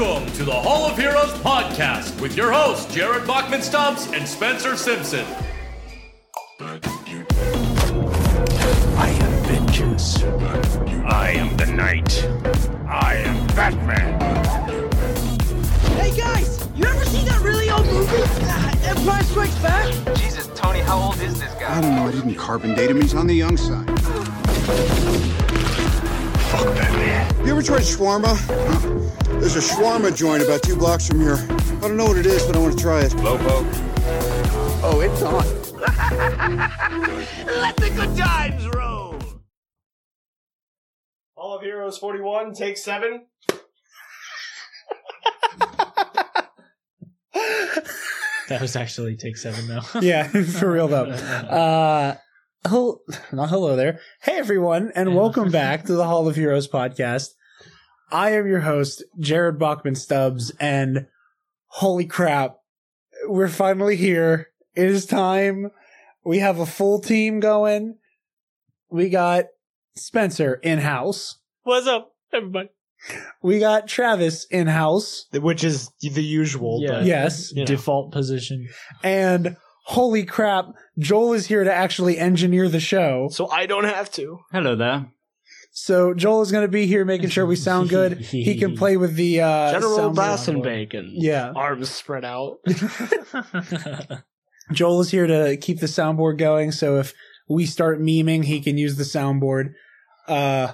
Welcome to the Hall of Heroes podcast with your hosts, Jared Bachman Stubbs and Spencer Simpson. I am vengeance. I am the knight. I am Batman. Hey guys, you ever seen that really old movie? Uh, Empire Strikes Back? Jesus, Tony, how old is this guy? I don't know. I didn't carbon date him. He's on the young side. Fuck Batman. You ever tried shawarma? Huh? There's a shawarma joint about two blocks from here. I don't know what it is, but I want to try it. Lobo. Oh, it's on. Let the good times roll! Hall of Heroes 41, take seven. That was actually take seven though. Yeah, for real though. Uh, hel- not hello there. Hey everyone, and welcome back to the Hall of Heroes podcast. I am your host, Jared Bachman Stubbs, and holy crap, we're finally here. It is time. We have a full team going. We got Spencer in house. What's up, everybody? We got Travis in house. Which is the usual, Yeah. but Yes. you know. Default position. And holy crap, Joel is here to actually engineer the show. so I don't have to. Hello there. So Joel is going to be here making sure we sound good. he can play with the uh, General sound- Bassenbacon. Yeah. Arms spread out. Joel is here to keep the soundboard going. So if we start memeing, he can use the soundboard. Uh,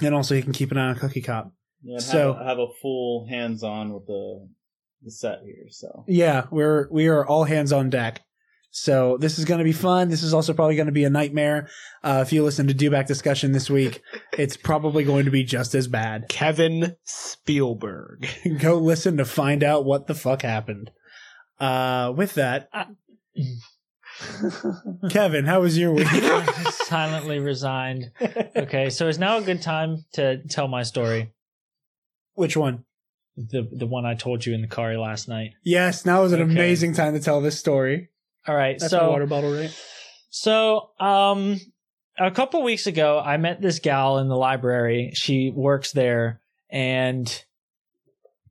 and also he can keep an eye on Cookie Cop. Yeah, So- have, a, have a full hands on with the the set here. So Yeah, we're we are all hands on deck. So this is going to be fun. This is also probably going to be a nightmare. Uh, if you listen to Dewback discussion this week, it's probably going to be just as bad. Kevin Spielberg. Go listen to find out what the fuck happened. Uh, with that, Kevin, how was your week? Silently resigned. Okay, so is now a good time to tell my story. Which one? The the one I told you in the car last night. Yes, now is an Okay. amazing time to tell this story. All right, That's so water bottle, right? So, um, a couple weeks ago, I met this gal in the library. She works there, and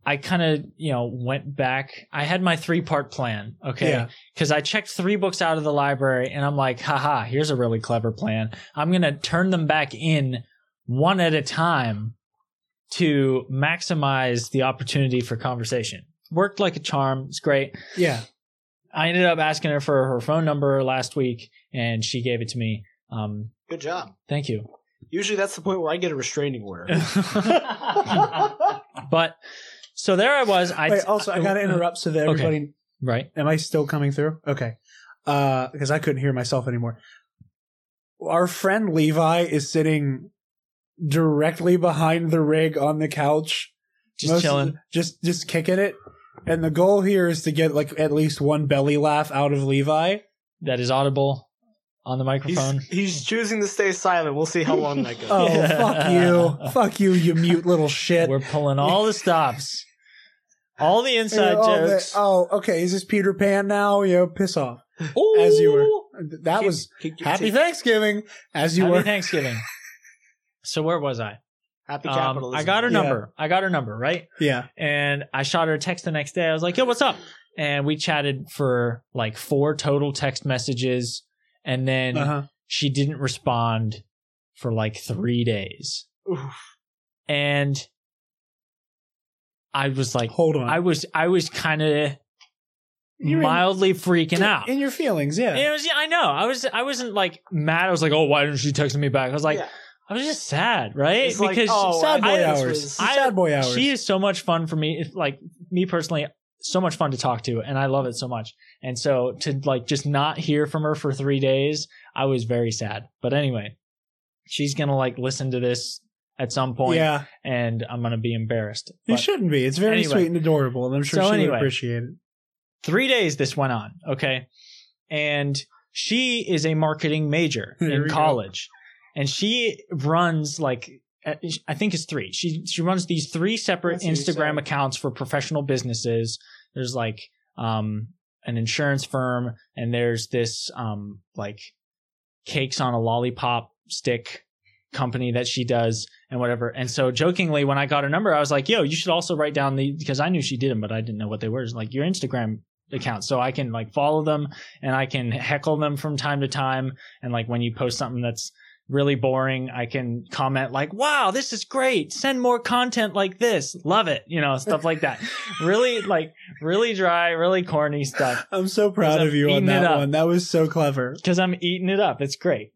I kind of, you know, went back. I had my three part plan, okay? Yeah. Because I checked three books out of the library, and I'm like, haha, here's a really clever plan. I'm gonna turn them back in one at a time to maximize the opportunity for conversation. Worked like a charm. It's great. Yeah. I ended up asking her for her phone number last week, and she gave it to me. Um, Good job. thank you. Usually that's the point where I get a restraining order. but so there I was. I Wait, also, I got to interrupt so that Okay. everybody. Right. Am I still coming through? Okay. Uh, because I couldn't hear myself anymore. Our friend Levi is sitting directly behind the rig on the couch. Just chilling. the- just, just kicking it. And the goal here is to get like at least one belly laugh out of Levi. That is audible on the microphone. he's choosing to stay silent. We'll see how long that goes. Oh, Yeah. fuck you. Fuck you, you mute little shit. We're pulling all the stops, all the inside oh, the- jokes. oh, okay. Is this Peter Pan now? Yeah, piss off. As you were. That Keep- was keep- keep- Happy Thanksgiving. As you Happy were. Thanksgiving. So where was I? Happy Um, capitalism. I got her Yeah. number. I got her number. Right. Yeah. and I shot her a text the next day. I was like, "Yo, what's up?" And we chatted for like four total text messages, and then Uh huh. she didn't respond for like three days. Oof. And I was like, Hold on. I was, I was kind of You're in- mildly freaking out. In your feelings, yeah. It was, yeah, I know. I was, I wasn't like mad. I was like, oh, why didn't she text me back? I was like, Yeah. I was just sad, right? It's like, because oh, sad boy I- hours. was- I- sad boy hours. She is so much fun for me. Like me personally, so much fun to talk to, and I love it so much. And so to like just not hear from her for three days, I was very sad. But anyway, she's gonna like listen to this at some point, yeah. and I'm gonna be embarrassed. You shouldn't be. It's very Anyway. sweet and adorable, and I'm sure So she anyway. would appreciate it. three days this went on, okay, and she is a marketing major Here in college. go. And she runs like I think it's three. She she runs these three separate That's Instagram accounts for professional businesses. There's like um an insurance firm, and there's this um like cakes on a lollipop stick company that she does and whatever. And so jokingly, when I got her number, I was like, yo, you should also write down the, because I knew she did them, but I didn't know what they were. It's like your Instagram account. So I can like follow them and I can heckle them from time to time. And like when you post something that's really boring, I can comment like, wow, this is great. Send more content like this. Love it. You know, stuff like that. really like really dry, really corny stuff I'm so proud I'm of you on that one. That was so clever. because I'm eating it up. It's great.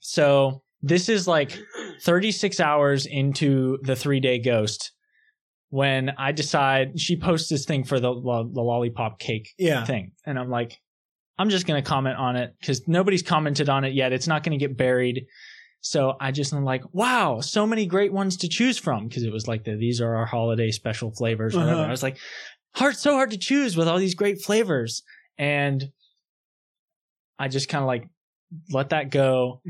So this is like 36 hours into the three day ghost when I decide she posts this thing for the, the lollipop cake Yeah. thing. And I'm like, I'm just going to comment on it because nobody's commented on it yet. It's not going to get buried. So I just am like, wow, so many great ones to choose from because it was like the these are our holiday special flavors. Whatever. Uh-huh. I was like, hard, so hard to choose with all these great flavors, and I just kind of like let that go.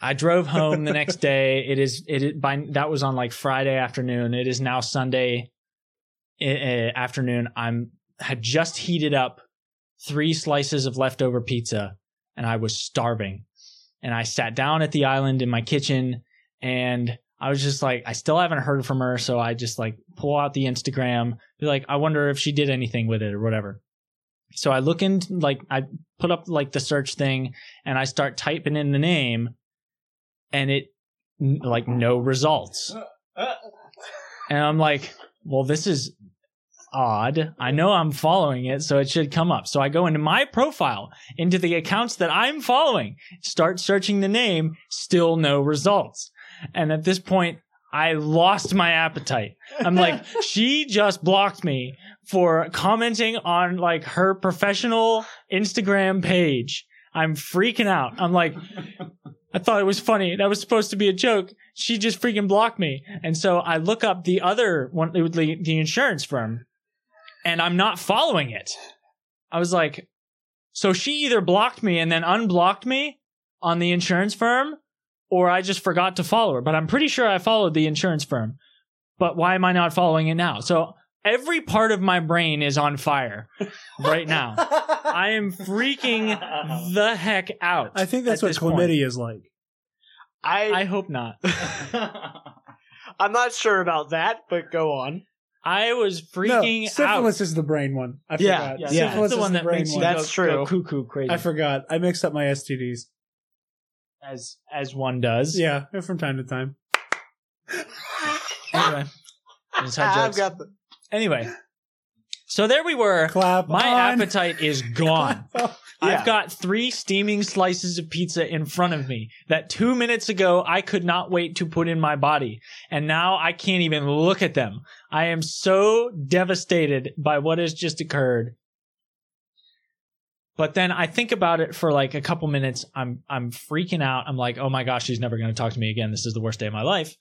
I drove home the next day. It is it is by that was on like Friday afternoon. It is now Sunday uh, afternoon. I'm had just heated up three slices of leftover pizza and I was starving. And I sat down at the island in my kitchen and I was just like, I still haven't heard from her. So I just like pull out the Instagram, be like, I wonder if she did anything with it or whatever. So I look in, like, I put up like the search thing and I start typing in the name and it, like, no results. Uh, uh. And I'm like, well, this is odd. I know I'm following it, so it should come up. So I go into my profile, into the accounts that I'm following, start searching the name, still no results. And at this point, I lost my appetite. I'm like, she just blocked me for commenting on like her professional Instagram page. I'm freaking out. I'm like, I thought it was funny. That was supposed to be a joke. She just freaking blocked me. And so I look up the other one, the, the insurance firm, and I'm not following it. I was like, so she either blocked me and then unblocked me on the insurance firm, or I just forgot to follow her. But I'm pretty sure I followed the insurance firm. But why am I not following it now? So every part of my brain is on fire right now. I am freaking the heck out. I think that's what this point. chlamydia is like. I, I hope not. I'm not sure about that, but go on. I was no, freaking syphilis out. is the brain one. I Yeah, forgot. Yeah, Yeah. that's syphilis the is one the that brain makes you one. go, That's true. go cuckoo crazy. I forgot. I mixed up my STDs. as as one does. Yeah, from time to time. Anyway, I've got the. anyway, so there we were. Clap. My on. appetite is gone. Yeah. I've got three steaming slices of pizza in front of me that two minutes ago I could not wait to put in my body. And now I can't even look at them. I am so devastated by what has just occurred. But then I think about it for like a couple minutes. I'm I'm freaking out. I'm like, oh my gosh, she's never going to talk to me again. This is the worst day of my life.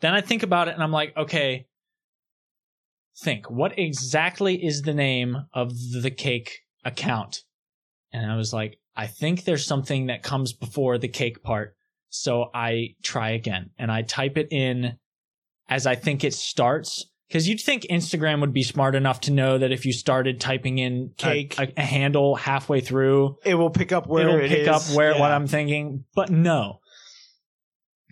Then I think about it and I'm like, okay, think what exactly is the name of the cake account? And I was like, I think there's something that comes before the cake part. So I try again and I type it in as I think it starts. Cause you'd think Instagram would be smart enough to know that if you started typing in Cake. a, a handle halfway through, It will pick up where it'll it pick is. up where what I'm thinking, but no.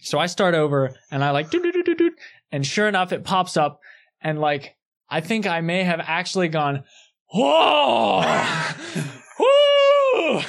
So I start over and I like do do do do do, and sure enough, it pops up, and like I think I may have actually gone, whoa, woo.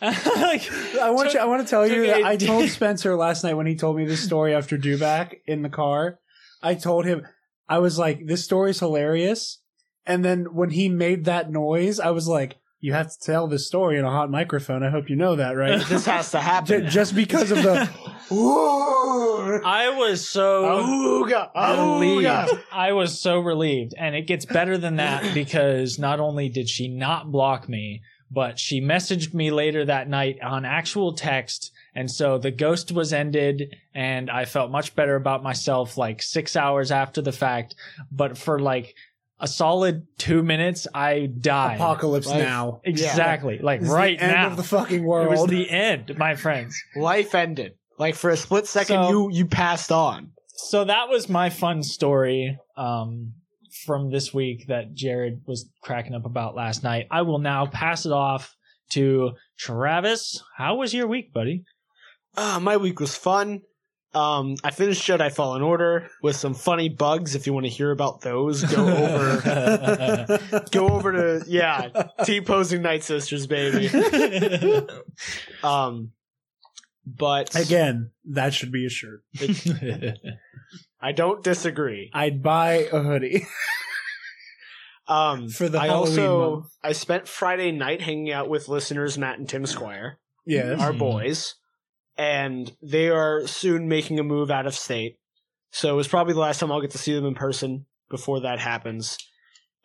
like, I want took- you. I want to tell you that I told Spencer last night when he told me this story after Dewback in the car. I told him I was like, "This story's hilarious," and then when he made that noise, I was like, "You have to tell this story in a hot microphone." I hope you know that, right? This has to J- happen. just because of the. Ooh. I was so Ooga, relieved. ooga. I was so relieved. And it gets better than that because not only did she not block me, but she messaged me later that night on actual text. And so the ghost was ended and I felt much better about myself like six hours after the fact. But for like a solid two minutes, I died. Apocalypse Life- now. Exactly. Like This right the end now. of the fucking world. it world. was the end, my friends. Life ended. Like for a split second, So- you you passed on. so that was my fun story um, from this week that Jared was cracking up about last night. I will now pass it off to Travis. How was your week, buddy? Uh, my week was fun. Um, I finished Jedi Fallen Order with some funny bugs. If you want to hear about those, go over go over to yeah, T posing Night Sisters, baby. um, but Again, that should be a shirt. I don't disagree. I'd buy a hoodie. Um, For the I Halloween also month. I spent Friday night hanging out with listeners Matt and Tim Squire, yes. our boys, and they are soon making a move out of state. So it was probably the last time I'll get to see them in person before that happens.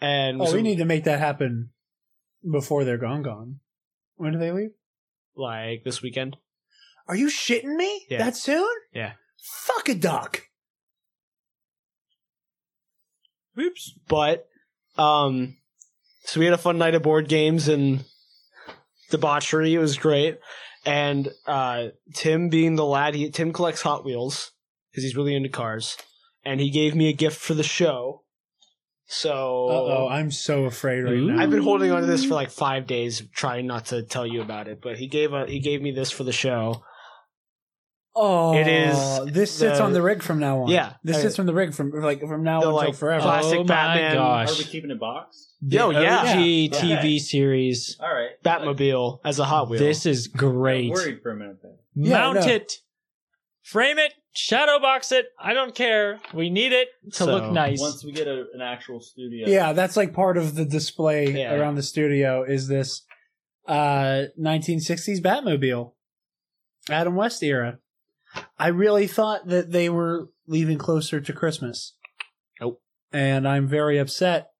And Oh, so, we need to make that happen before they're gone. Gone. When do they leave? like this weekend. Are you shitting me? Yeah. That soon? Yeah. Fuck a duck. Oops. But um so we had a fun night of board games and debauchery. It was great. And uh Tim being the lad, he Tim collects Hot Wheels because he's really into cars. And he gave me a gift for the show. So Uh oh, I'm so afraid right Ooh. now. I've been holding on to this for like five days, trying not to tell you about it. But he gave a he gave me this for the show. Oh, It is This sits the- on the rig from now on. Yeah. this sits from the rig from like from now the, until like, forever. classic oh my Batman. Are we keeping it boxed? Yo, yeah. OG Yeah. TV Okay. series. All right. Batmobile as a Hot Wheel. This is I great. worried for a minute there. Yeah, Mount no. it. Frame it. Shadow box it. I don't care. We need it to So, look nice. Once we get a, an actual studio. Yeah, that's like part of the display Yeah. around the studio. Is this uh 1960s Batmobile, Adam West era? I really thought that they were leaving closer to Christmas. Nope. And I'm very upset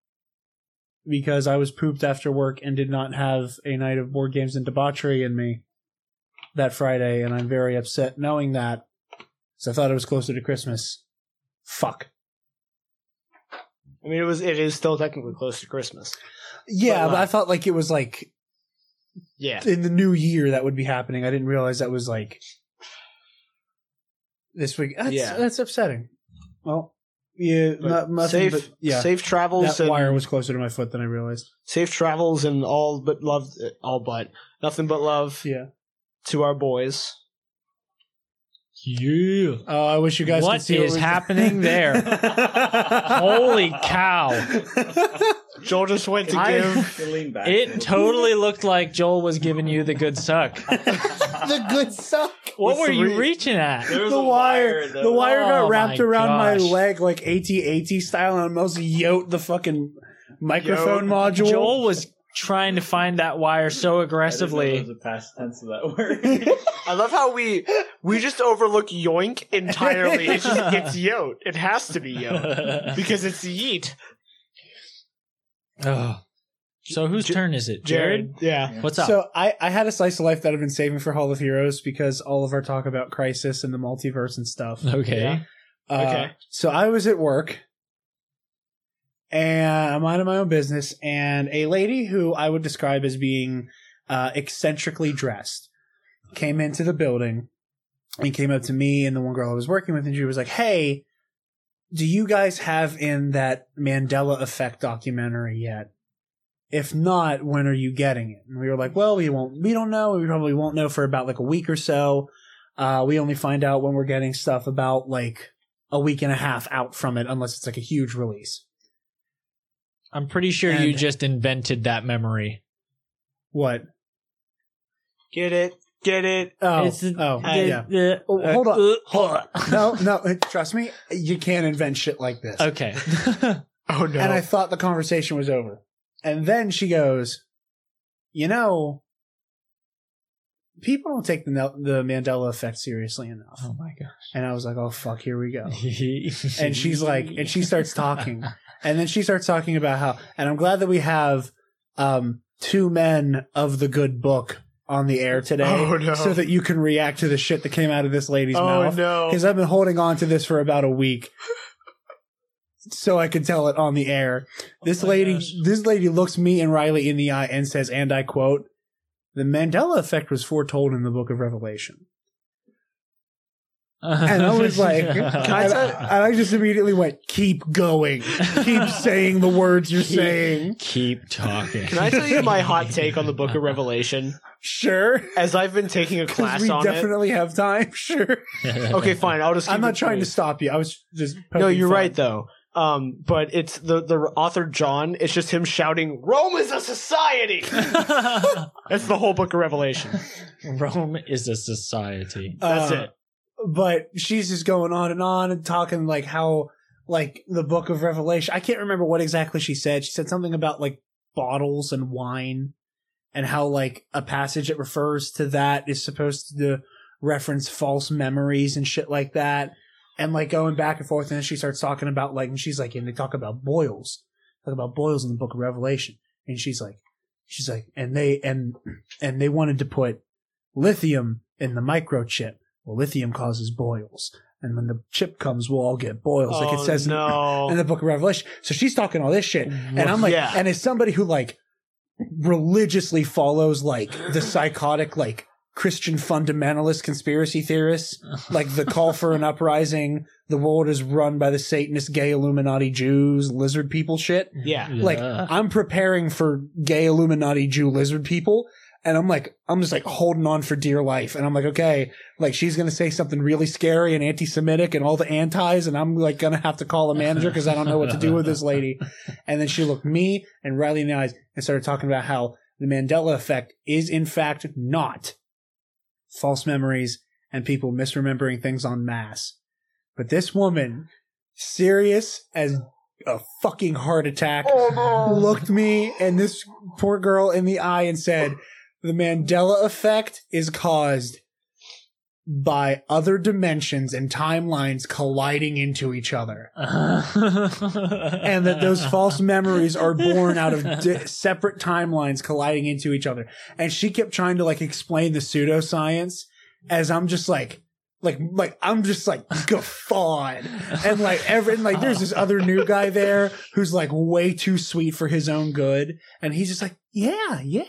because I was pooped after work and did not have a night of board games and debauchery in me that Friday, and I'm very upset knowing that. So I thought it was closer to Christmas. Fuck. I mean, it was it is still technically close to Christmas. Yeah, But, but I like- thought like it was like Yeah. in the new year that would be happening. I didn't realize that was like this week. That's, Yeah. that's upsetting. Well, yeah, But not, nothing safe, but yeah. safe travels that and wire was closer to my foot than I realized. safe travels and all but love, all but nothing but love Yeah. to our boys. Yeah. Oh, I wish you guys What could see is was- happening there? Holy cow. Joel just went to I- give. You lean back. It totally looked like Joel was giving you the good suck. the good suck. What With were you reaching at? There was The a wire, that the wire Oh got wrapped my around my leg like AT-AT style, and I almost yoked the fucking microphone Yoke. module. Joel was trying to find that wire so I didn't know there aggressively. was a past tense of that word. I love how we we just overlook yoink entirely. It's just it's yote. It has to be yote because it's yeet. Oh. So whose J- turn is it? Jared? Yeah. What's up? So I, I had a slice of life that I've been saving for Hall of Heroes because all of our talk about Crisis and the multiverse and stuff. okay. Yeah. Uh, Okay. So I was at work and I'm minding my own business, and a lady who I would describe as being uh, eccentrically dressed came into the building and came up to me and the one girl I was working with, and she was like, Hey, do you guys have in that Mandela Effect documentary yet? If not, when are you getting it? And we were like, Well, we won't, we don't know. We probably won't know for about like a week or so. Uh, we only find out when we're getting stuff about like a week and a half out from it, unless it's like a huge release. I'm pretty sure you just invented that memory. What? Get it. Get it. Oh, It's oh, the- yeah. the- Oh, hold on. uh, hold on. No, no, trust me, you can't invent shit like this. Okay. Oh no. And I thought the conversation was over. And then she goes, You know, people don't take the, the Mandela effect seriously enough. oh my gosh. And I was like, Oh, fuck, here we go. and and she's like, and she starts talking, and then she starts talking about how, and I'm glad that we have um, two men of the good book on the air today, Oh, no. so that you can react to the shit that came out of this lady's oh mouth. no. Because I've been holding on to this for about a week, so I can tell it on the air. This Oh lady, gosh. this lady looks me and Riley in the eye and says, and I quote. The Mandela effect was foretold in the book of Revelation. And I was like, Can and, I, I just immediately went, keep going. Keep saying the words you're saying. keep talking? Can I tell you my hot take on the Book of Revelation? Sure. As I've been taking a class we on definitely have time. Sure. Okay, fine. I'll just. I'm not it trying to stop you. I was just. No, you're fun. right though. Um, but it's the the author John. It's just him shouting, "Rome is a society." That's the whole Book of Revelation. Rome is a society. That's Uh, it. But she's just going on and on and talking like how, like the book of Revelation. I can't remember what exactly she said. She said something about like bottles and wine and how like a passage that refers to that is supposed to reference false memories and shit like that. And like going back and forth. And then she starts talking about like, and she's like, and they talk about boils, talk about boils in the book of Revelation. And she's like, she's like, and they, and, and they wanted to put lithium in the microchip. Well, lithium causes boils. And when the chip comes, we'll all get boils, like it Oh, says in- no. in the book of Revelation. So she's talking all this shit. And I'm like, Yeah. and as somebody who like religiously follows like the psychotic, like Christian fundamentalist conspiracy theorists, like the call for an uprising, the world is run by the Satanist gay Illuminati Jews, lizard people shit. yeah. Like I'm preparing for gay Illuminati Jew lizard people. And I'm like, I'm just like holding on for dear life. And I'm like, okay, like she's going to say something really scary and anti-Semitic and all the antis. And I'm like going to have to call a manager because I don't know what to do with this lady. And then she looked me and Riley in the eyes and started talking about how the Mandela effect is in fact not false memories and people misremembering things en masse. But this woman, serious as a fucking heart attack, oh, looked me and this poor girl in the eye and said, the Mandela effect is caused by other dimensions and timelines colliding into each other. And that those false memories are born out of di- separate timelines colliding into each other. And she kept trying to like explain the pseudoscience as I'm just like, like, like, I'm just like guffawed. And like, every, and like, there's this other new guy there who's like way too sweet for his own good. And he's just like, yeah, yeah,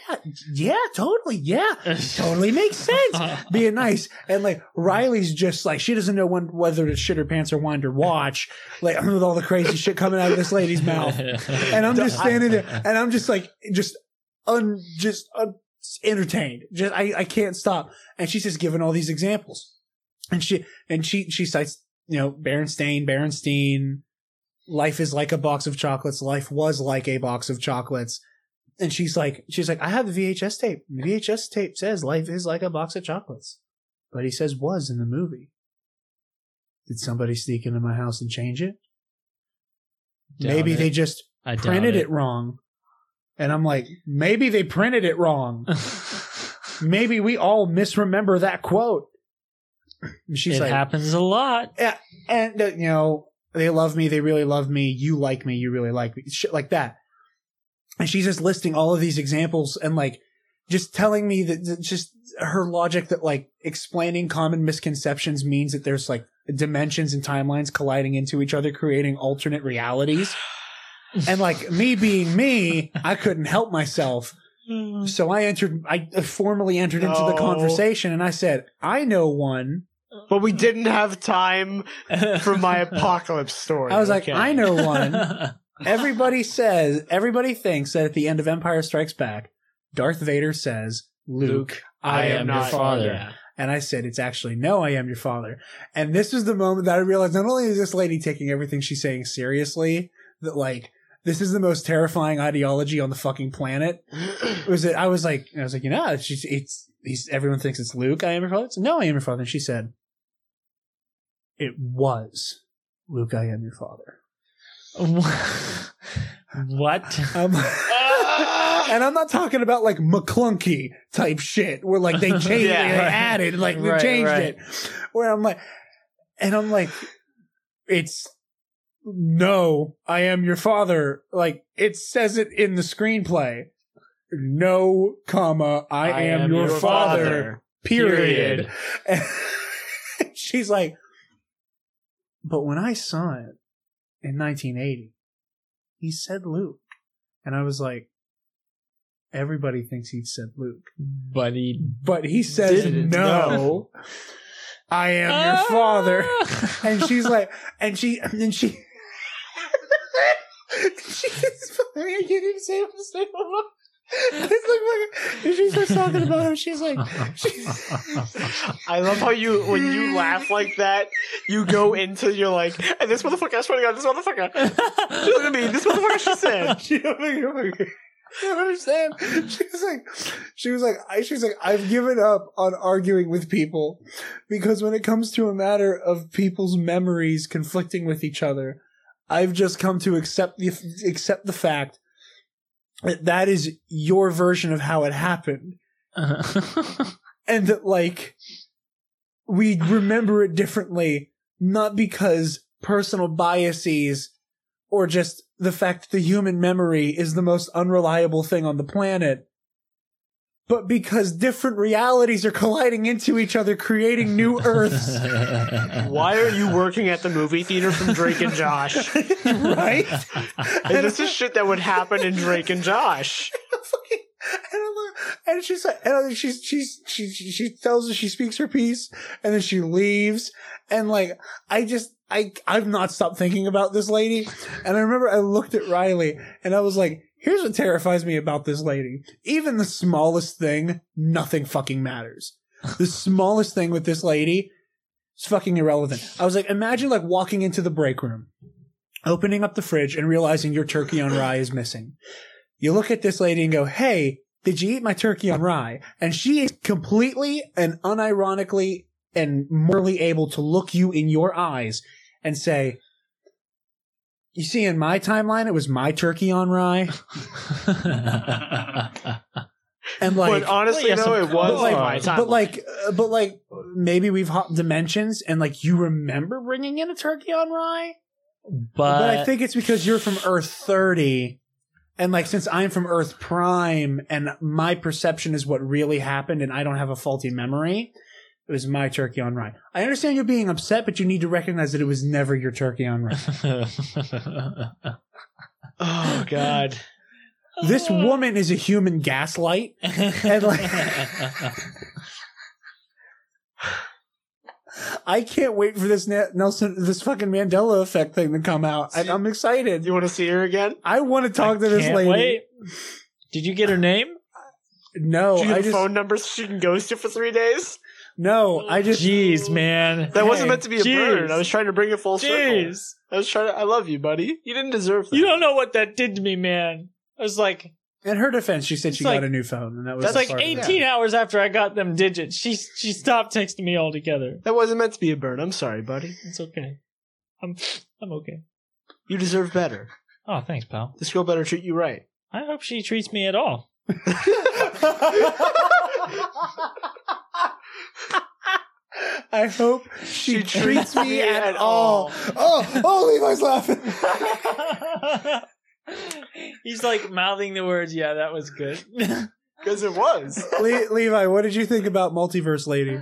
yeah, totally. Yeah, totally makes sense. Being nice. And like, Riley's just like, she doesn't know when, whether to shit her pants or wind her watch. Like, with all the crazy shit coming out of this lady's mouth. And I'm just standing there and I'm just like, just, un, just, un, entertained. Just, I, I can't stop. And she's just giving all these examples and she and she she cites you know Berenstain, Berenstein. Life is like a box of chocolates. Life was like a box of chocolates. And she's like, she's like, I have the VHS tape. The VHS tape says life is like a box of chocolates, but he says was in the movie. Did somebody sneak into my house and change it? maybe Doubt they just I doubt printed it wrong. And I'm like, maybe they printed it wrong. maybe we all misremember that quote. And She's it like, happens a lot. yeah, and uh, you know they love me, they really love me. You like me, you really like me, shit like that. And she's just listing all of these examples and like just telling me that that just her logic that like explaining common misconceptions means that there's like dimensions and timelines colliding into each other, creating alternate realities. And like me being me, I couldn't help myself. So I entered, I formally entered into the conversation and I said, I know one But we didn't have time for my apocalypse story. I was like, okay? I know one. everybody says, everybody thinks that at the end of Empire Strikes Back, Darth Vader says, Luke, I, am, your not- father. yeah. And I said, it's actually, no, I am your father. And this was the moment that I realized not only is this lady taking everything she's saying seriously, that like, this is the most terrifying ideology on the fucking planet. was it? I was like, I was like, you know, she's, it's, he's, everyone thinks it's Luke. I am your father. I said, no, I am your father. And she said, it was Luke. I am your father. what? Um, and I'm not talking about like McClunky type shit where like they changed, Yeah, they right. added, like they Right, changed right. it. Where I'm like, and I'm like, it's no, I am your father. Like it says it in the screenplay. No, comma, I, am, your, father. Period. And she's like, but when I saw it in 1980, he said Luke. And I was like, everybody thinks he said Luke. But he But he says Didn't. no. I am your Ah. father. And she's like, and she, and then she, She's gets, I can't even say what to say. It's like, she starts talking about him. She's like, she, I love how you when you laugh like that, you go into you're like, and this motherfucker, I swear to God, this motherfucker. Look at me, this motherfucker she said. she don't make it work. I don't understand. She was like, she was like, I, she's like, I've given up on arguing with people because when it comes to a matter of people's memories conflicting with each other, I've just come to accept the accept the fact that that is your version of how it happened, uh-huh. and that like we remember it differently, not because personal biases or just the fact that the human memory is the most unreliable thing on the planet, but because different realities are colliding into each other, creating new Earths, Why are you working at the movie theater from Drake and Josh? right? And this is shit that would happen in Drake and Josh. fucking and, I'm like, and she's like, and like, she's she's she, she she tells us she speaks her piece, and then she leaves, and like I just I I've not stopped thinking about this lady, and I remember I looked at Riley and I was like, here's what terrifies me about this lady. Even the smallest thing, nothing fucking matters. The smallest thing with this lady is fucking irrelevant. I was like, imagine like walking into the break room, opening up the fridge and realizing your turkey on rye is missing. You look at this lady and go, Hey, did you eat my turkey on rye? And she is completely and unironically and morally able to look you in your eyes and say, you see, in my timeline, it was my turkey on rye. And like, but honestly, Well, yeah, though, some it was clothes like my time. but like, uh, but like, maybe we've hopped dimensions and like you remember bringing in a turkey on rye? but, But I think it's because you're from Earth 30. And like, since I'm from Earth Prime and my perception is what really happened and I don't have a faulty memory, it was my turkey on rye. I understand you're being upset, but you need to recognize that it was never your turkey on rye. oh god, this woman is a human gaslight. And like, I can't wait for this Nelson, this fucking Mandela effect thing to come out. I, I'm excited. you want to see her again? I want to talk to this lady. wait. Did you get her name? No, She I have just phone number so she can ghost you for three days. No, I just Jeez, man. That wasn't meant to be a jeez. burn. I was trying to bring it full circle. Jeez. I was trying to. I love you, buddy. You didn't deserve that. You don't know what that did to me, man. I was like, In her defense, she said It's she like- got a new phone, and that was that's like part of it. 18 hours after I got them digits. She she stopped texting me altogether. That wasn't meant to be a burn. I'm sorry, buddy. It's okay. I'm I'm okay. You deserve better. Oh, thanks, pal. This girl better treat you right. I hope she treats me at all. I hope she, She treats me at all. Oh, oh, Levi's laughing. He's like mouthing the words. Yeah, that was good. Because it was. Le- Levi, what did you think about Multiverse Lady?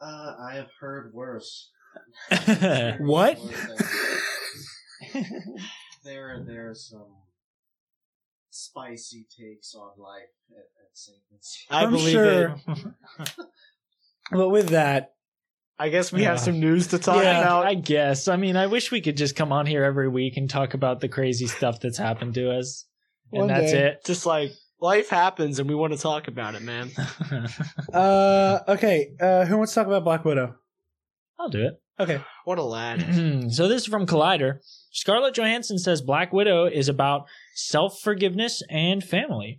Uh, I have heard worse. What? there, there are some spicy takes on life at, at St. Vincent. I I'm believe sure. It. But with that, I guess we have some news to talk yeah, about. I guess. I mean, I wish we could just come on here every week and talk about the crazy stuff that's happened to us. And One that's day. it. Just like life happens, and we want to talk about it, man. uh, okay, uh, who wants to talk about Black Widow? I'll do it. Okay, What a lad. so this is from Collider. Scarlett Johansson says Black Widow is about self forgiveness and family.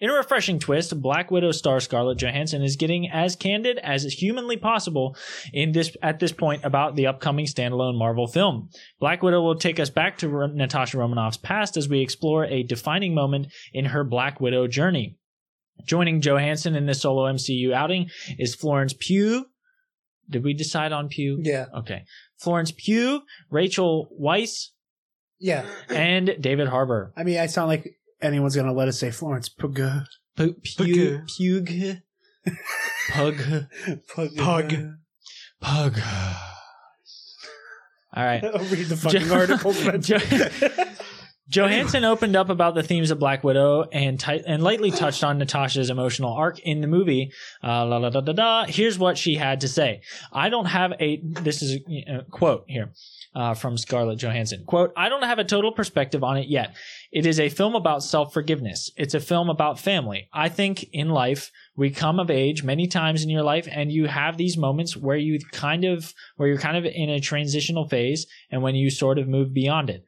In a refreshing twist, Black Widow star Scarlett Johansson is getting as candid as is humanly possible in this at this point about the upcoming standalone Marvel film. Black Widow will take us back to Natasha Romanoff's past as we explore a defining moment in her Black Widow journey. Joining Johansson in this solo MCU outing is Florence Pugh. Did we decide on Pugh? yeah, Okay. Florence Pugh, Rachel Weisz, yeah. and David Harbour. I mean, I sound like anyone's gonna let us say Florence Pugh. P- Pugh, Pugh, Pug, Pug. Pug. Pug. All right. I'll read the fucking Jo- article. Jo- Johansson opened up about the themes of Black Widow and ti- and lightly touched on Natasha's emotional arc in the movie. Uh, la, la, da, da, da. Here's what she had to say. I don't have a. This is a quote here uh, from Scarlett Johansson. Quote: I don't have a total perspective on it yet. It is a film about self forgiveness. It's a film about family. I think in life we come of age many times in your life, and you have these moments where you kind of where you're kind of in a transitional phase, and when you sort of move beyond it.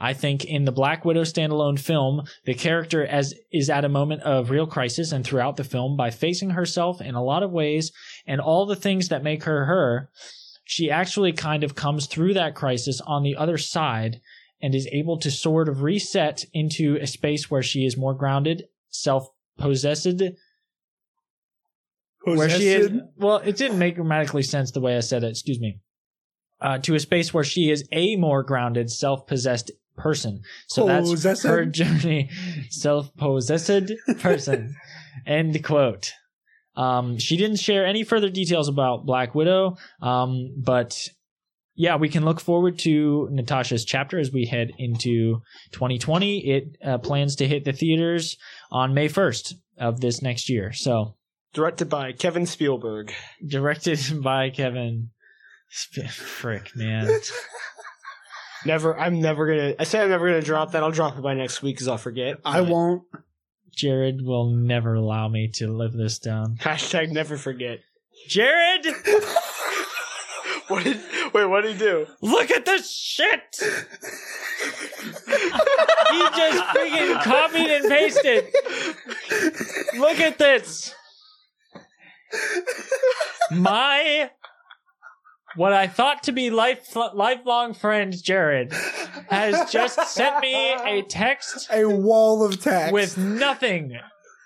I think in the Black Widow standalone film, the character as is at a moment of real crisis and throughout the film by facing herself in a lot of ways and all the things that make her her, she actually kind of comes through that crisis on the other side and is able to sort of reset into a space where she is more grounded, self-possessed, where she is well, it didn't make grammatically sense the way I said it, excuse me. Uh, to a space where she is a more grounded, self-possessed person. So that's Possessed? her journey. Self-possessed person. End quote. Um, she didn't share any further details about Black Widow, um, but yeah, we can look forward to Natasha's chapter as we head into 2020. It uh, plans to hit the theaters on May 1st of this next year. So Directed by Kevin Spielberg. directed by Kevin. Frick, man. Never. I'm never gonna. I say I'm never gonna drop that. I'll drop it by next week because I'll forget. I won't. Jared will never allow me to live this down. Hashtag never forget. Jared, What did? Wait. What did he do? look at this shit. he just freaking copied and pasted. Look at this. My what I thought to be life lifelong friend Jared has just sent me a text A wall of text. with nothing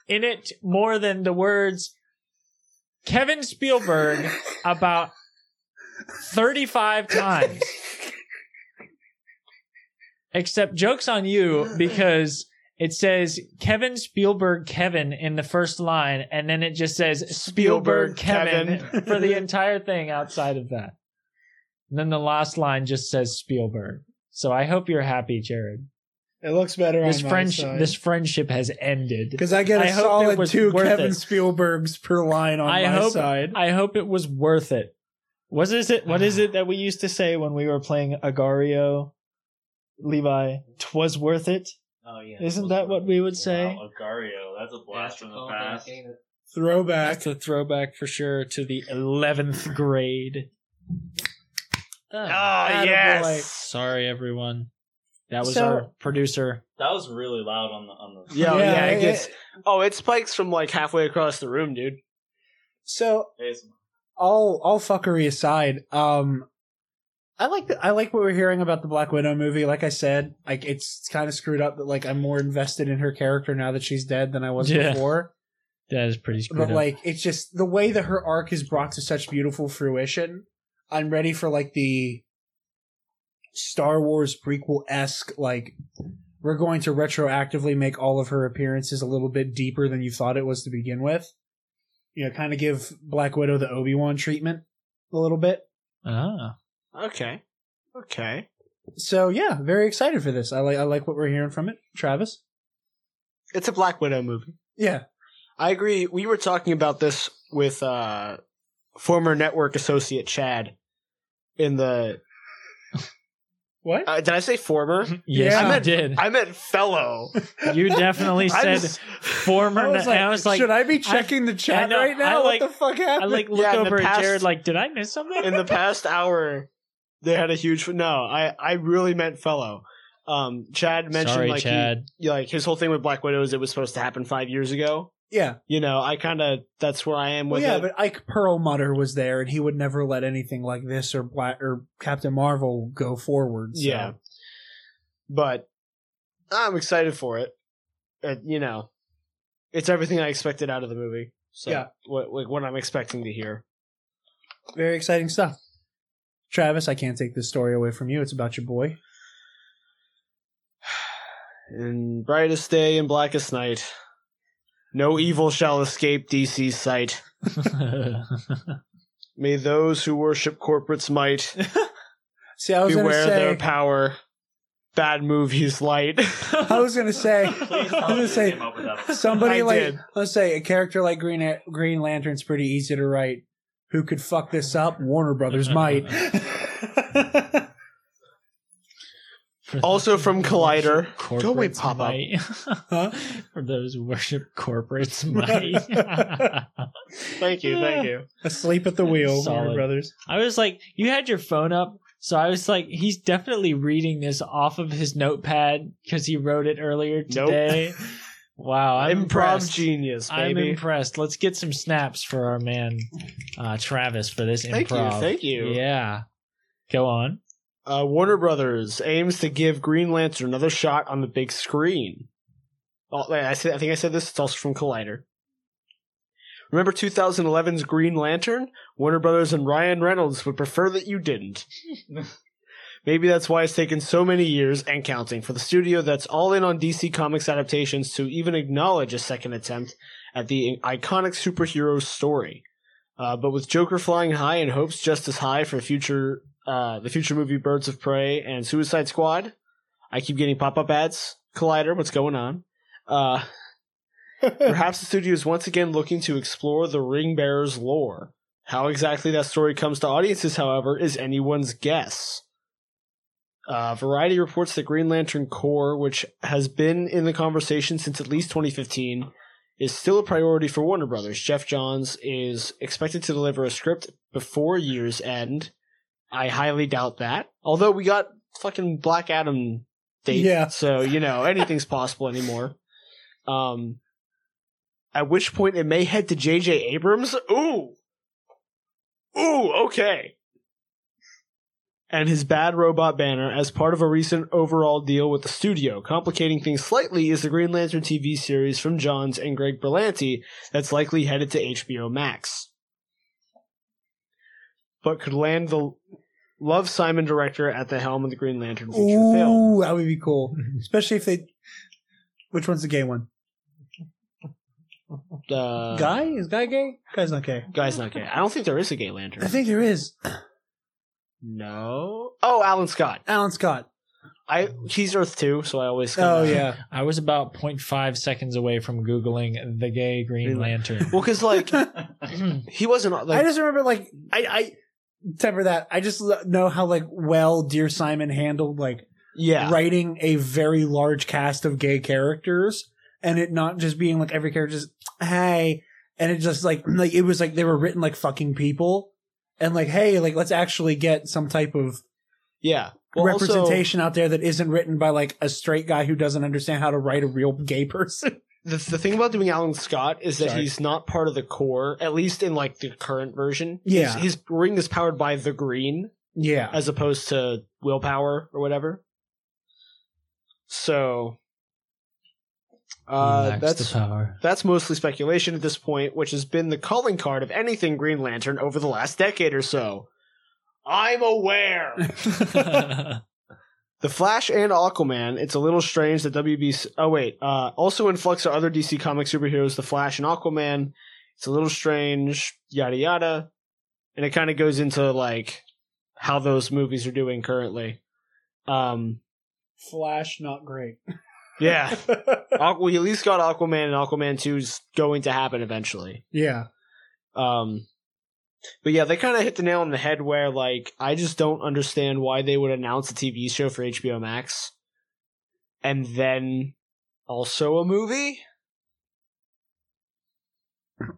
in it more than the words Kevin Spielberg about 35 times. Except jokes on you because it says Kevin Spielberg Kevin in the first line and then it just says Spielberg Spielberg Kevin, Kevin. for the entire thing outside of that. And then the last line just says Spielberg. So I hope you're happy, Jared. it looks better This on my friendship side. this friendship has ended. because I get a I solid two Kevin it. Spielbergs per line on I my hope side. I hope it was worth it. Was is it what is it that we used to say when we were playing Agario? Levi, twas worth it. Oh yeah. Isn't that what we would say? Wow, Agario, that's a blast from the past. Throwback. That's a throwback for sure to the eleventh grade. Oh, attaboy. yes. Sorry, everyone. That was So- our producer. That was really loud on the on the. Yeah, Yeah, yeah. it- it. Oh, it spikes from like halfway across the room, dude. So ASMR. all all fuckery aside, um, I like the, I like what we're hearing about the Black Widow movie. Like I said, like it's kind of screwed up that like I'm more invested in her character now that she's dead than I was Yeah. before. That is pretty screwed But up. like it's just the way that her arc is brought to such beautiful fruition. I'm ready for like the Star Wars prequel esque like we're going to retroactively make all of her appearances a little bit deeper than you thought it was to begin with. You know, kind of give Black Widow the Obi Wan treatment a little bit. ah. Okay. Okay. So yeah, very excited for this. I like I like what we're hearing from it. Travis? It's a Black Widow movie. Yeah. I agree. We were talking about this with uh, former network associate Chad in the. What? Uh, did I say former? Yes, Yeah. I meant, did. I meant fellow. you definitely I said just- former. I was, and I was like, should I be checking the chat know, right now? I like- what the fuck happened? I happened? like look Yeah, in the over at Jared like, did I miss something? in the past hour, they had a huge. No, I I really meant fellow. Um, Chad mentioned Sorry, like Chad. yeah, like his whole thing with Black Widow is it was supposed to happen five years ago. yeah. You know, I kind of that's where I am Well, with yeah, it. but Ike Perlmutter was there, and he would never let anything like this or Black or Captain Marvel go forward. So. Yeah. but I'm excited for it. You know, it's everything I expected out of the movie. So Yeah. what like what I'm expecting to hear. very exciting stuff. Travis, I can't take this story away from you. It's about your boy. In brightest day and blackest night, no hmm. evil shall escape DC's sight. May those who worship corporate's might See, I was going to beware their power. bad movies light. I was gonna say, I was gonna say, Came up somebody I like did. let's say a character like Green Green Lantern's pretty easy to write. Who could fuck this up? Warner Brothers might. Also from Collider. Corporates Go away, pop up. Huh? For those who worship corporates might. Thank you, thank you. Asleep at the wheel, Solid. Warner Brothers. I was like, you had your phone up, so I was like, he's definitely reading this off of his notepad because he wrote it earlier Nope. Today. Wow, I'm Improv impressed. genius, I'm impressed. Let's get some snaps for our man uh, Travis for this Thank you, improv. thank you. Yeah, go on. Uh, Warner Brothers aims to give Green Lantern another shot on the big screen. Oh, I, said, I think I said this. It's also from Collider. Remember 2011's Green Lantern? Warner Brothers and Ryan Reynolds would prefer that you didn't. Maybe that's why it's taken so many years and counting for the studio that's all in on DC Comics adaptations to even acknowledge a second attempt at the iconic superhero story. Uh, but with Joker flying high and hopes just as high for future uh, the future movie Birds of Prey and Suicide Squad. I keep getting pop up ads. Collider, what's going on? Uh, perhaps the studio is once again looking to explore the Ring Bearers lore. How exactly that story comes to audiences, however, is anyone's guess. Uh, Variety reports that Green Lantern Corps, which has been in the conversation since at least 2015, is still a priority for Warner Brothers. Geoff Johns is expected to deliver a script before year's end. I highly doubt that. Although we got fucking Black Adam date, Yeah. so you know anything's possible anymore. Um, at which point it may head to J.J. Abrams. Ooh, ooh, okay. And his bad robot banner as part of a recent overall deal with the studio. Complicating things slightly is the Green Lantern TV series from Johns and Greg Berlanti that's likely headed to HBO Max. But could land the Love Simon director at the helm of the Green Lantern feature film. Ooh, that would be cool. Especially if they. Which one's the gay one? Uh, Guy? Is Guy gay? Guy's not gay. Guy's not gay. I don't think there is a gay lantern. I think there is. No. Oh, Alan Scott. Alan Scott. I he's Earth two, so I always. Oh, kinda- yeah. I was about 0.5 seconds away from googling the gay Green Green Lantern. Well, because like he wasn't I just remember, like, I, I temper that. I just know how, like, well Dear Simon handled, like, yeah writing a very large cast of gay characters and it not just being like every character just hey and it just like like it was like they were written like fucking people and like hey like let's actually get some type of yeah Well, also- representation out there that isn't written by like a straight guy who doesn't understand how to write a real gay person the the thing about doing Alan Scott is that Sorry. he's not part of the Corps, at least in like the current version. Yeah. his, his ring is powered by the Green yeah as opposed to willpower or whatever. So, uh, that's the power. that's mostly speculation at this point, which has been the calling card of anything Green Lantern over the last decade or so. I'm aware. The Flash and Aquaman, it's a little strange that WB. Oh, wait. Uh, also in flux are other DC comic superheroes, The Flash and Aquaman. It's a little strange, yada yada. And it kind of goes into, like, how those movies are doing currently. Um, flash not great yeah. Aqu- we at least got Aquaman, and Aquaman 2 is going to happen eventually. yeah Um, but yeah, they kind of hit the nail on the head where, like, I just don't understand why they would announce a TV show for HBO Max and then also a movie.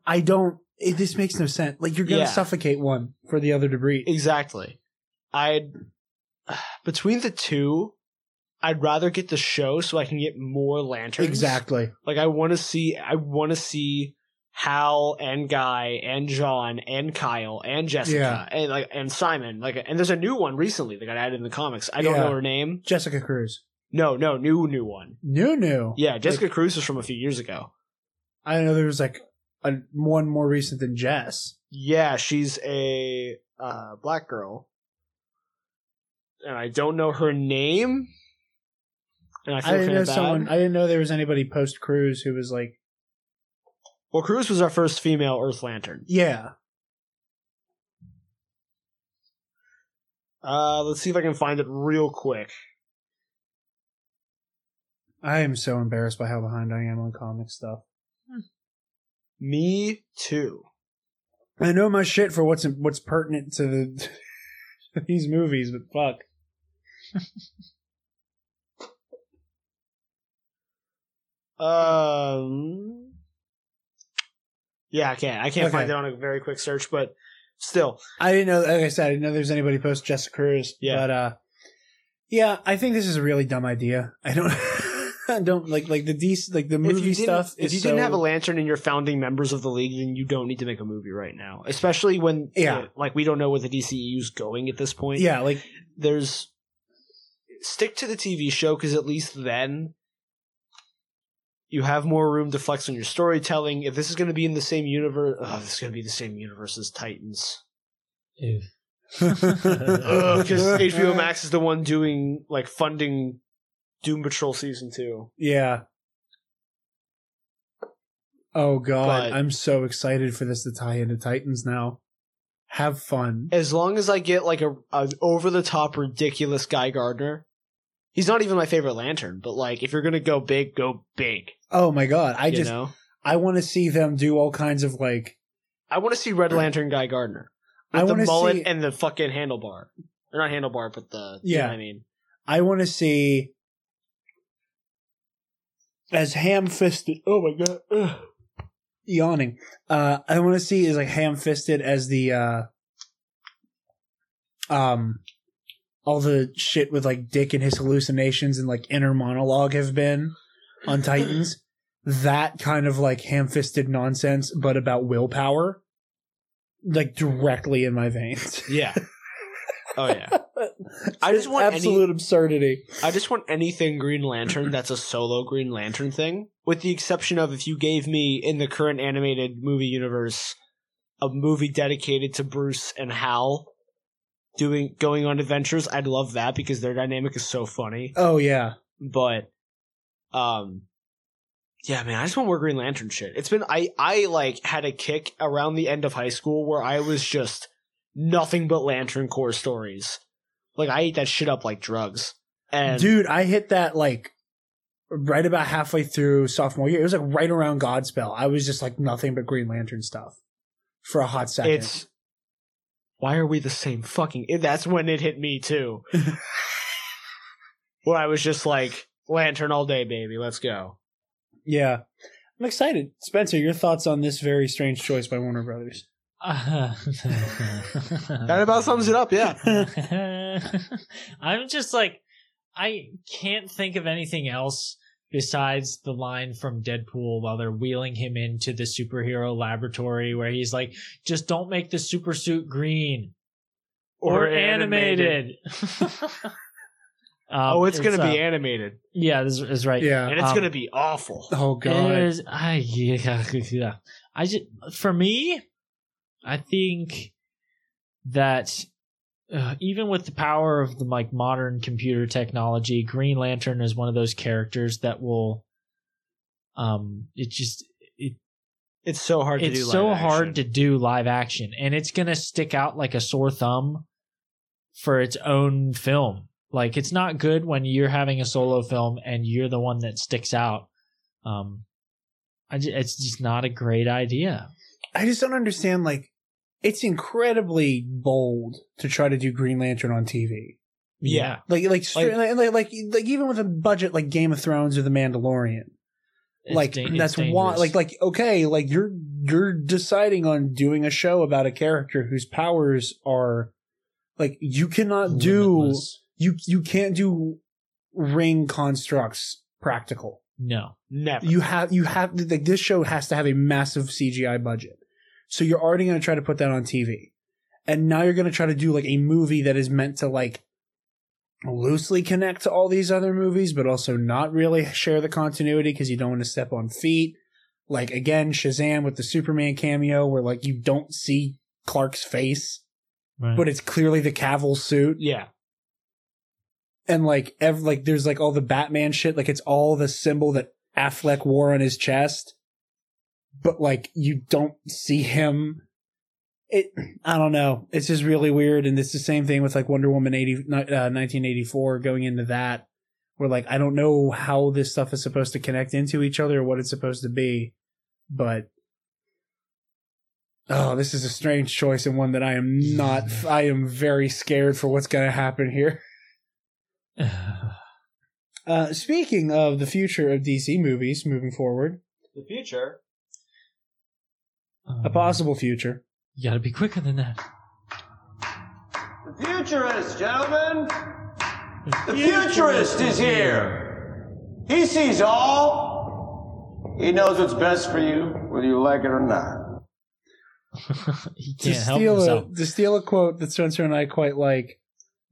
i don't it, this makes no sense like you're gonna Yeah. suffocate one for the other to breathe Exactly. I'd between the two, I'd rather get the show so I can get more lanterns. exactly Like I want to see, I want to see Hal and Guy and John and Kyle and Jessica Yeah. and like and Simon. Like, and there's a new one recently that got added in the comics. I don't Yeah. know her name. jessica cruz No, no, new new one. new new Yeah, Jessica Cruz was from a few years ago. I know there was like a one more recent than Jess. Yeah, she's a uh, black girl, and I don't know her name. And I I, didn't know bad. someone. I didn't know there was anybody post Cruz who was like, Well, Cruz was our first female Earth Lantern. yeah, Uh, let's see if I can find it real quick. I am so embarrassed by how behind I am on comic stuff. Me too. I know my shit for what's what's pertinent to the these movies, but fuck. Um. Yeah, I can't. I can't Okay. find it on a very quick search, but still, I didn't know. Like I said, I didn't know there's anybody post Jessica Cruz. Yeah. but uh, yeah, I think this is a really dumb idea. I don't, I don't like like the DC like the movie stuff. if is you didn't have a lantern and you're founding members of the league, then you don't need to make a movie right now. Especially when, Yeah. uh, like we don't know where the DCEU's going at this point. yeah, like there's stick to the TV show because at least then you have more room to flex on your storytelling. If this is going to be in the same universe, oh, this is going to be the same universe as Titans. Because HBO Max is the one doing like funding Doom Patrol season two. Yeah. Oh god, But- I'm so excited for this to tie into Titans now. Have fun. As long as I get like a an over the top ridiculous Guy Gardner, he's not even my favorite Lantern. But like, if you're gonna go big, go big. Oh my god, I you just know, I want to see them do all kinds of like I want to see Red Lantern Guy Gardner. I the wanna mullet see- and the fucking handlebar. Or not handlebar, but the you know Yeah. I mean. I want to see as ham-fisted. Oh my god, Ugh. yawning. Uh, I want to see is like ham-fisted as the uh, um, all the shit with like Dick and his hallucinations and like inner monologue have been on Titans. that kind of like ham-fisted nonsense, but about willpower, like directly in my veins. Yeah. oh yeah. I just want any- absolute absurdity. I just want anything Green Lantern that's a solo Green Lantern thing, with the exception of if you gave me in the current animated movie universe a movie dedicated to Bruce and Hal doing going on adventures, I'd love that because their dynamic is so funny. Oh yeah. But um yeah, man, I just want more Green Lantern shit. It's been I I like had a kick around the end of high school where I was just nothing but Lantern Corps stories. Like I ate that shit up like drugs. And Dude, I hit that like right about halfway through sophomore year. It was like right around Godspell. I was just like nothing but Green Lantern stuff for a hot second. It's why are we the same fucking? That's when it hit me too. Where I was just like lantern all day, baby. Let's go. yeah. I'm excited. Spencer, your thoughts on this very strange choice by Warner Brothers? That about sums it up. Yeah. I'm just like, I can't think of anything else besides the line from Deadpool while they're wheeling him into the superhero laboratory where he's like, just don't make the super suit green or, Or animated. Um, oh, it's, gonna uh, be animated, yeah, this is right. Yeah. and it's um, gonna be awful. Oh god. It is, I yeah, yeah. I just for me, I think that uh, even with the power of the like modern computer technology, Green Lantern is one of those characters that will, um, it just it, It's so hard to do. it's so live hard action. to do live action, and it's gonna stick out like a sore thumb for its own film. Like it's not good when you're having a solo film and you're the one that sticks out. Um, I ju- it's just not a great idea. I just don't understand like it's incredibly bold to try to do Green Lantern on TV. Yeah. Like like straight, like, like, like like even with a budget like Game of Thrones or The Mandalorian. Like da- that's why like like okay like you're you're deciding on doing a show about a character whose powers are like you cannot do Limitless. You you can't do ring constructs practical no. Never. you have you have like this show has to have a massive cgi budget so you're already going to try to put that on tv and now you're going to try to do like a movie that is meant to like loosely connect to all these other movies but also not really share the continuity because you don't want to step on feet like again shazam with the superman cameo where like you don't see clark's face Right. but it's clearly the cavill suit yeah. And like ev- like there's like all the Batman shit, like it's all the symbol that Affleck wore on his chest, but like you don't see him. It I don't know. It's just really weird, and it's the same thing with like Wonder Woman eighty uh, nineteen eighty four going into that, where like I don't know how this stuff is supposed to connect into each other or what it's supposed to be, but oh, this is a strange choice and one that I am not. I am very scared for what's going to happen here. Uh, speaking of the future of DC movies moving forward, The future. a possible future. You gotta be quicker than that. The futurist, gentlemen! The futurist is here! He sees all. He knows what's best for you, whether you like it or not. he To can't help steal himself. a to steal a quote that Spencer and I quite like.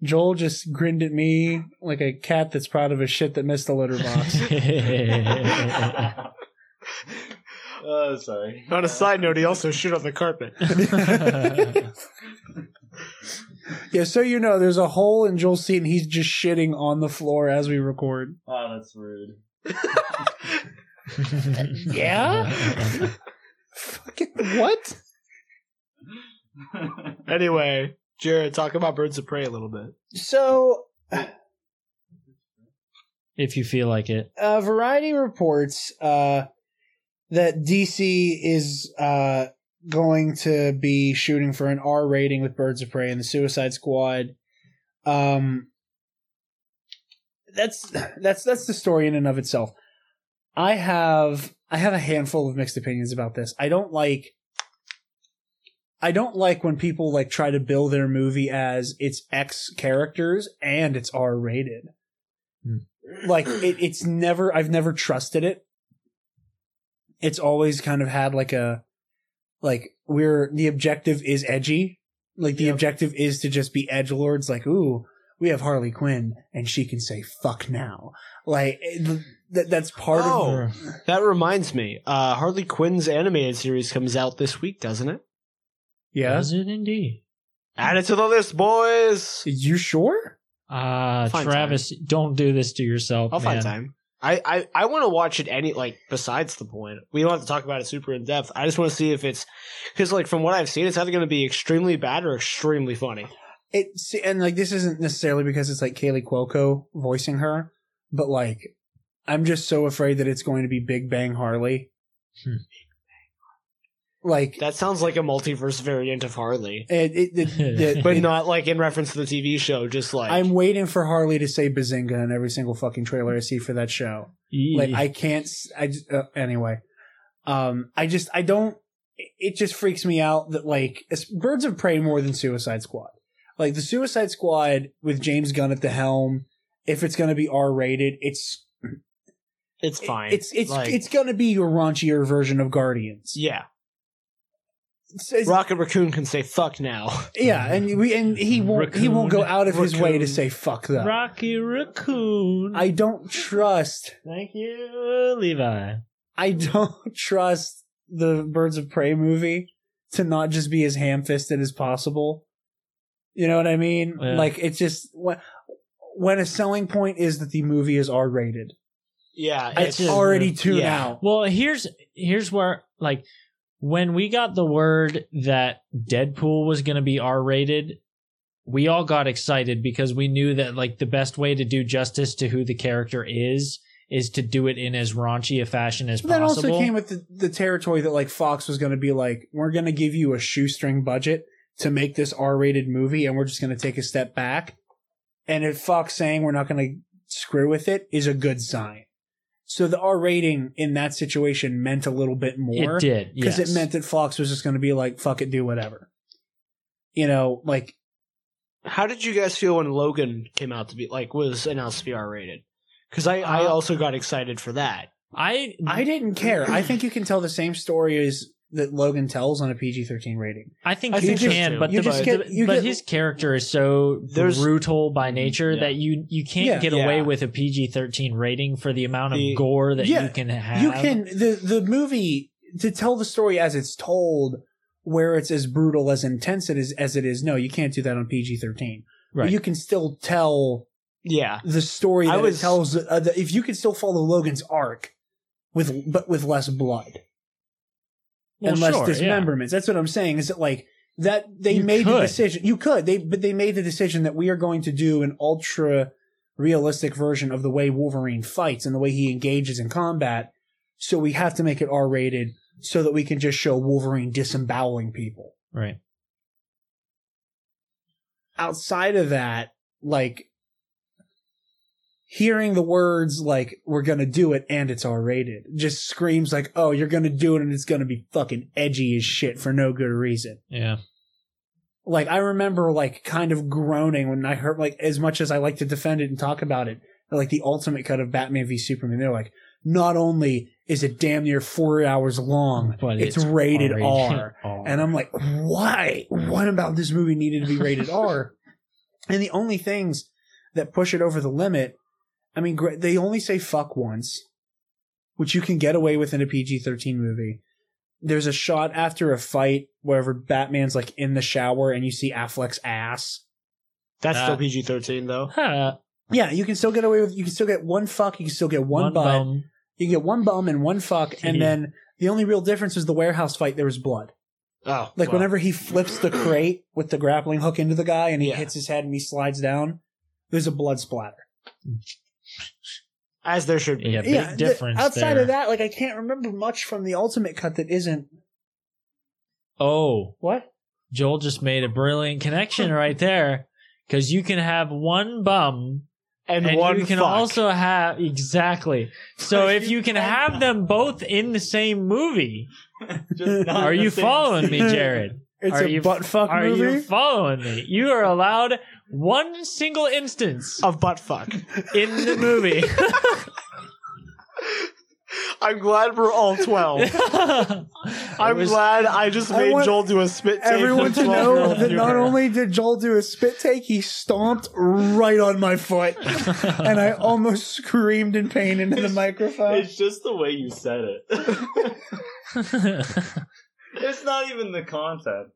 Joel just grinned at me like a cat that's proud of a shit that missed the litter box. Oh, sorry. On a side note, he also shit on the carpet. yeah, so you know, there's a hole in Joel's seat and he's just shitting on the floor as we record. Oh, that's rude. Yeah? Fucking what? anyway, Jared, talk about Birds of Prey a little bit. So, if you feel like it. uh, Variety reports uh, that DC is uh, going to be shooting for an R rating with Birds of Prey and the Suicide Squad. Um, that's that's that's the story in and of itself. I have I have a handful of mixed opinions about this. I don't like I don't like when people like try to bill their movie as it's X characters and it's R rated. Like it, it's never I've never trusted it. It's always kind of had like a like we're the objective is edgy. Like the objective is to just be edge lords. Like ooh, we have Harley Quinn and she can say fuck now. Like it- that that's part Oh, of that reminds me. Uh, Harley Quinn's animated series comes out this week, doesn't it? Yeah. Does it indeed? Add it to the list, boys. You sure? Uh Find Travis, don't do this to yourself. I'll find time. I, I, I want to watch it any like besides the point. We don't have to talk about it super in depth. I just want to see if it's because like from what I've seen, it's either going to be extremely bad or extremely funny. It's and like this isn't necessarily because it's like Kaley Cuoco voicing her, but like I'm just so afraid that it's going to be Big Bang Harley. Hmm. Like That sounds like a multiverse variant of Harley, it, it, it- it- but it- not like in reference to the TV show. Just like I'm waiting for Harley to say Bazinga in every single fucking trailer I see for that show. Like I can't. I just uh, anyway. Um, I just I don't. it- It just freaks me out that like it's Birds of Prey more than Suicide Squad. Like the Suicide Squad with James Gunn at the helm. If it's going to be R rated, it's it's fine. It's it's Like, it's going to be your raunchier version of Guardians. yeah. It's- it's- Rocket Raccoon can say fuck now. yeah, and we and he won't he won't go out of his way to say fuck that. Rocky Raccoon. I don't trust Thank you, Levi. I don't trust the Birds of Prey movie to not just be as ham fisted as possible. You know what I mean? Yeah. Like it's just when, when a selling point is that the movie is R rated. Yeah, It's just- already tuned yeah. out. Well, here's here's where like when we got the word that Deadpool was going to be R rated, we all got excited because we knew that like the best way to do justice to who the character is is to do it in as raunchy a fashion as possible. But that possible. also came with the, the territory that like Fox was going to be like, we're going to give you a shoestring budget to make this R rated movie, and we're just going to take a step back. And if Fox saying we're not going to screw with it is a good sign. So the R rating in that situation meant a little bit more. it did because yes. it meant that Fox was just going to be like, "Fuck it, do whatever." You know, like How did you guys feel when Logan came out to be like was announced to be R rated? Because I, I Uh, also got excited for that. I I didn't care. I think you can tell the same story as that Logan tells on a PG thirteen rating. I think I you think can, too. but You the, just get- you but get- his character is so brutal by nature yeah. that you you can't Yeah. get Yeah. away with a PG thirteen rating for the amount of The- gore that Yeah. you can have. You can the the movie to tell the story as it's told, where it's as brutal as intense it is as it is. No, you can't do that on PG thirteen. Right. You can still tell Yeah, the story I that was- it tells. Uh, the, if you can still follow Logan's arc with but with less blood. Well, and less sure, yeah. dismemberments. That's what I'm saying. Is that like that they You made the decision. You could they but they made the decision that we are going to do an ultra realistic version of the way Wolverine fights and the way he engages in combat. So we have to make it R rated so that we can just show Wolverine disemboweling people. Right. Outside of that, like hearing the words like we're gonna do it and it's R rated just screams like, oh, you're gonna do it and it's gonna be fucking edgy as shit for no good reason. Yeah. Like I remember like kind of groaning when I heard like as much as I like to defend it and talk about it, like the ultimate cut of Batman v Superman, they're like, not only is it damn near four hours long, But it's, it's rated R-rated. R. R. And I'm like, why? What about this movie needed to be rated R? And the only things that push it over the limit, I mean, they only say fuck once, which you can get away with in a PG 13 movie. There's a shot after a fight wherever Batman's like in the shower and you see Affleck's ass. That's Uh, still PG thirteen though. Huh. Yeah, you can still get away with, you can still get one fuck, you can still get one, butt, bum. you can get one bum and one fuck, and then the only real difference is the warehouse fight, there was blood. Oh, Like well. whenever he flips the crate with the grappling hook into the guy and he Yeah. hits his head and he slides down, there's a blood splatter. As there should be. Yeah, big yeah, the- difference. outside there. of that, like I can't remember much from the ultimate cut that isn't Oh, what? Joel just made a brilliant connection right there. Because you can have one bum And, and one you can fuck. also have exactly. So if you can have them both in the same movie, Just not are you same following me. Jared? It's Are a you- butt fuck Are movie. you following me? You are allowed one single instance of butt fuck. in the movie. I'm glad we're all twelve. I'm was- glad I just I made want Joel do a spit take. Everyone to know that not only did Joel do a spit take, he stomped right on my foot, and I almost screamed in pain into the microphone. It's just the way you said it. it's not even the content.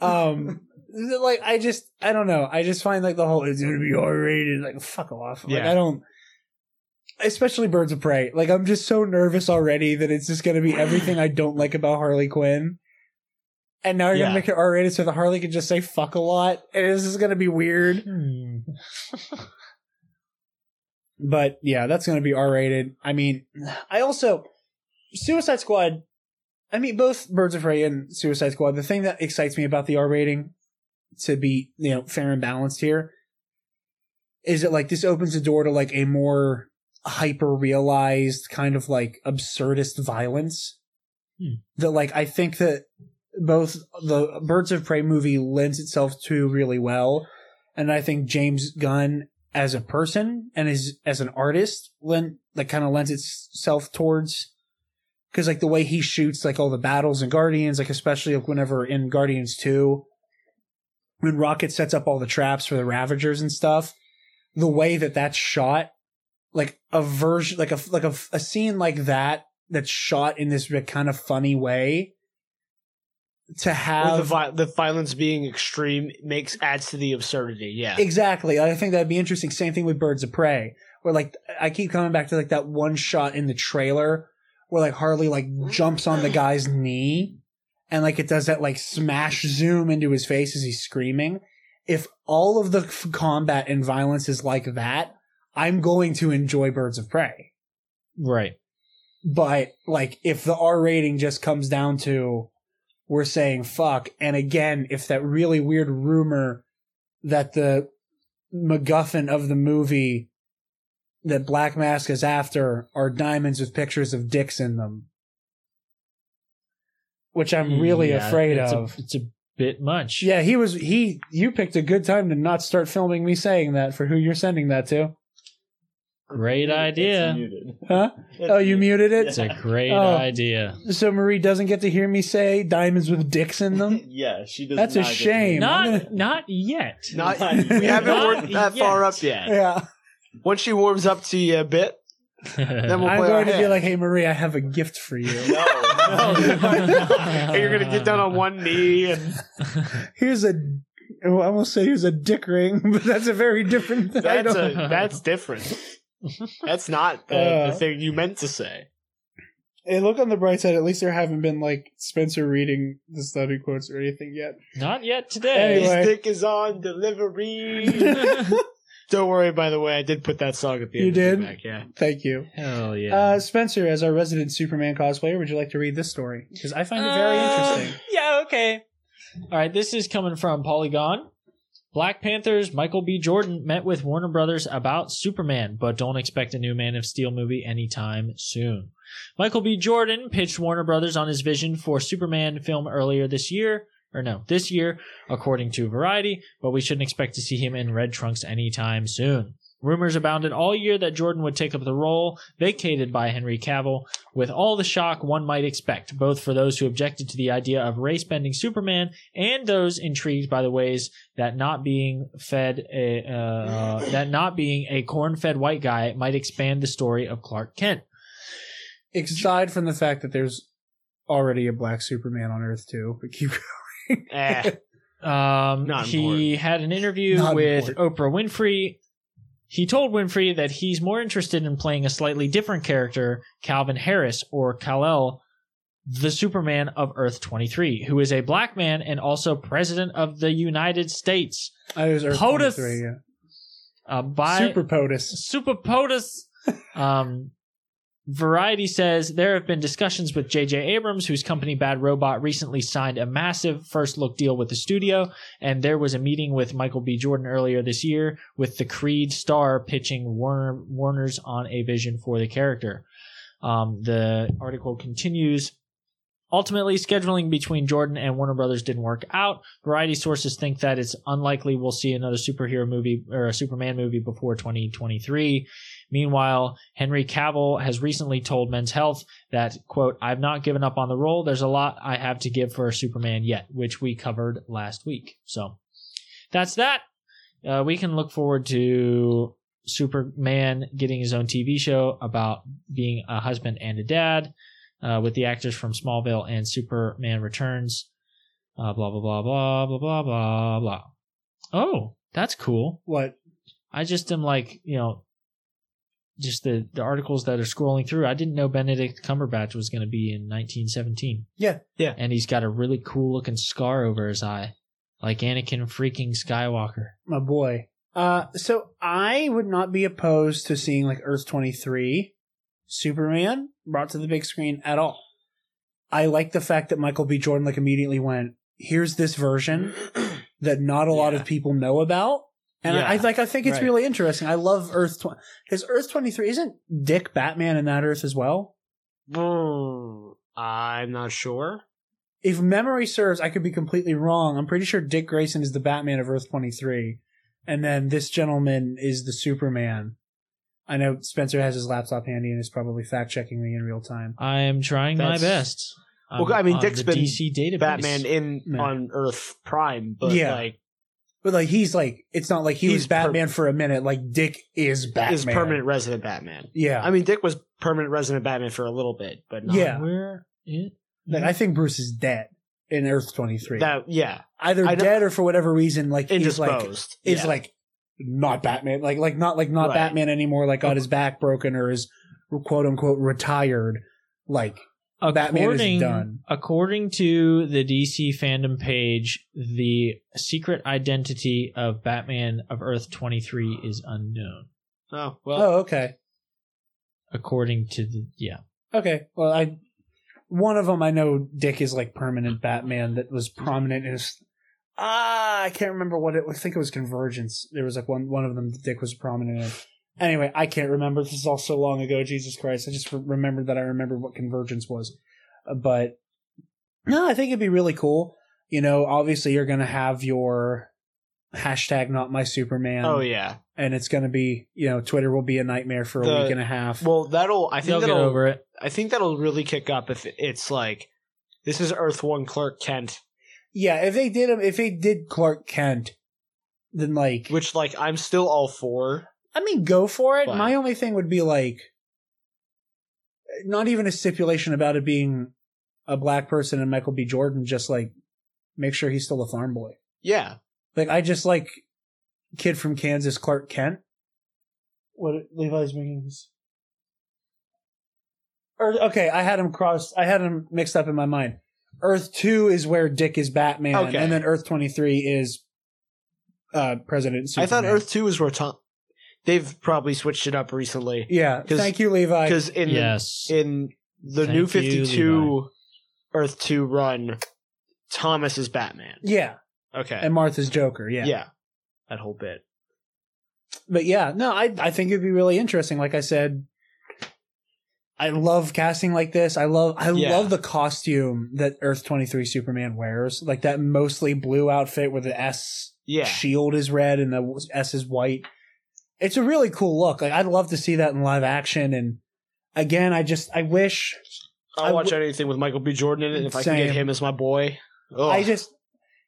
um like i just i don't know i just find like the whole it's gonna be r-rated like fuck off like Yeah. i don't especially birds of prey like i'm just so nervous already that it's just gonna be everything i don't like about harley quinn and now you're Yeah. gonna make it r-rated so the harley can just say fuck a lot and this is gonna be weird Hmm. but yeah that's gonna be r-rated i mean i also suicide squad i mean both birds of prey and suicide squad the thing that excites me about the r rating to be you know fair and balanced here is it like this opens the door to like a more hyper realized kind of like absurdist violence Hmm. that like i think that both the birds of prey movie lends itself to really well and i think james gunn as a person and as as an artist lend like kind of lends itself towards because like the way he shoots like all the battles and guardians like especially like whenever in guardians 2 when rocket sets up all the traps for the ravagers and stuff the way that that's shot like a version like a like a, a scene like that that's shot in this kind of funny way to have the, vi- the violence being extreme makes adds to the absurdity. Yeah. Exactly. I think that'd be interesting. Same thing with Birds of Prey, where like I keep coming back to like that one shot in the trailer where like Harley like jumps on the guy's knee and like it does that like smash zoom into his face as he's screaming. If all of the f- combat and violence is like that, I'm going to enjoy Birds of Prey. right. But like if the R rating just comes down to we're saying fuck, and again, if that really weird rumor that the MacGuffin of the movie that Black Mask is after are diamonds with pictures of dicks in them. Which I'm really Yeah, afraid it's of. A, it's a bit much. yeah, he was he you picked a good time to not start filming me saying that for who you're sending that to. Great It's idea. muted. Huh? It's Oh, you muted it? It's a great Oh. idea. So Marie doesn't get to hear me say diamonds with dicks in them? yeah, she does. That's a not get shame. Not I'm gonna- not yet. Not, Not we haven't Not worked that far up yet. Yeah. Once she warms up to you a bit, then we'll I'm going our to be like, hey, Marie, I have a gift for you. No, no. and you're gonna get down on one knee and Here's a. I well, I almost say here's a dick ring, but that's a very different thing. That's a, that's different. That's not the, Uh. the thing you meant to say. Hey, look on the bright side. At least there haven't been like Spencer reading the study quotes or anything yet. Not yet today. Anyway. This dick is on delivery. Don't worry. By the way, I did put that song at the You end. of did? back, yeah. Thank you. Hell yeah. Uh, Spencer, as our resident Superman cosplayer, would you like to read this story? Because I find it very Uh, interesting. Yeah, okay. All right, this is coming from Polygon. Black Panther's Michael B. Jordan met with Warner Brothers about Superman, but don't expect a new Man of Steel movie anytime soon. Michael B. Jordan pitched Warner Brothers on his vision for Superman film earlier this year, or no, this year, according to Variety, but we shouldn't expect to see him in red trunks anytime soon. Rumors abounded all year that Jordan would take up the role vacated by Henry Cavill, with all the shock one might expect, both for those who objected to the idea of race bending Superman and those intrigued by the ways that not being fed a, uh, that not being a corn-fed white guy might expand the story of Clark Kent. Aside from the fact that there's already a black Superman on Earth too, but keep Eh, Um, Not he had an interview Not with Oprah Winfrey. He told Winfrey that he's more interested in playing a slightly different character, Calvin Harris or Kal-El, the Superman of Earth 23, who is a black man and also president of the United States. I was Earth POTUS. 23, yeah. Uh, by Super POTUS. Super POTUS. um, Variety says there have been discussions with J.J. Abrams, whose company Bad Robot recently signed a massive first look deal with the studio, and there was a meeting with Michael B. Jordan earlier this year with the Creed star pitching Warner Warner's on a vision for the character. Um, the article continues. Ultimately, scheduling between Jordan and Warner Brothers didn't work out. Variety sources think that it's unlikely we'll see another superhero movie or a Superman movie before 2023. Meanwhile, Henry Cavill has recently told Men's Health that, quote, I've not given up on the role. There's a lot I have to give for Superman yet, which we covered last week. So that's that. Uh, we can look forward to Superman getting his own TV show about being a husband and a dad uh, with the actors from Smallville and Superman Returns. Uh, blah, blah, blah, blah, blah, blah, blah, blah. Oh, that's cool. What? I just am like, you know, just the, the articles that are scrolling through. I didn't know Benedict Cumberbatch was going to be in 1917. Yeah. Yeah. And he's got a really cool looking scar over his eye, like Anakin freaking Skywalker. My boy. Uh, so I would not be opposed to seeing like Earth 23 Superman brought to the big screen at all. I like the fact that Michael B. Jordan like immediately went, here's this version that not a lot of people know about. And I, I like, I think it's Right. really interesting. I love Earth 20. Because Earth 23 isn't Dick Batman in that Earth as well? mm, I'm not sure. If memory serves, I could be completely wrong. I'm pretty sure Dick Grayson is the Batman of Earth 23. And then this gentleman is the Superman. I know Spencer has his laptop handy and is probably fact checking me in real time. I am trying That's- my best. Well, I'm I mean, on Dick's the been DC database. Batman in Yeah. on Earth Prime, but Yeah. like But like he's like it's not like he He's was Batman for a minute. Like Dick is Batman. is permanent resident Batman. Yeah. I mean, Dick was permanent resident Batman for a little bit, but not Yeah. Where it? like I think Bruce is dead in Earth twenty three. Yeah, Either I dead or for whatever reason, like he's like indisposed. is like not Batman. Like like not like not Right. Batman anymore. Like got his back broken or is quote unquote retired. Like Batman is According, done. according to the DC fandom page, the secret identity of Batman of Earth 23 is unknown. oh well. oh okay According to the yeah, okay. Well I one of them I know Dick is like permanent Batman that was prominent in his. Ah, I can't remember what it. I think it was Convergence. There was like one one of them. Dick was prominent in. Anyway, I can't remember. This is all so long ago. Jesus Christ! I just re- remembered that I remembered what Convergence was. Uh, but no, I think it'd be really cool. You know, obviously you're gonna have your hashtag not my Superman. oh yeah. and it's gonna be you know Twitter will be a nightmare for a The- week and a half. Well, that'll. I think they'll get that'll. over it. I think that'll really kick up if it's like this is Earth One Clark Kent, yeah, if they did him, if they did Clark Kent, then like which like I'm still all for. I mean, go for it. My only thing would be like, not even a stipulation about it being a black person and Michael B. Jordan. Just like, make sure he's still a farm boy. Yeah, Like, I just like kid from Kansas, Clark Kent. What Levi's means? Or okay, I had him crossed. I had him mixed up in my mind. Earth two is where Dick is Batman, Okay. and then Earth twenty three is uh President. I thought Earth Two is where Tom they've probably switched it up recently. Yeah. Thank you, Levi. Because in Yes. in the Thank new you, Fifty Levi. Two Earth Two run, Thomas is Batman. yeah. Okay. And Martha's Joker. Yeah. yeah. That whole bit. But yeah, no, I I think it'd be really interesting. Like I said, I love casting like this. I love I Yeah. love the costume that Earth twenty three Superman wears, like that mostly blue outfit where the S Yeah. shield is red and the S is white. It's a really cool look. Like I'd love to see that in live action. And again, I just I wish I'll I watch w- anything with Michael B. Jordan in it. and If I can get him as my boy, Ugh. I just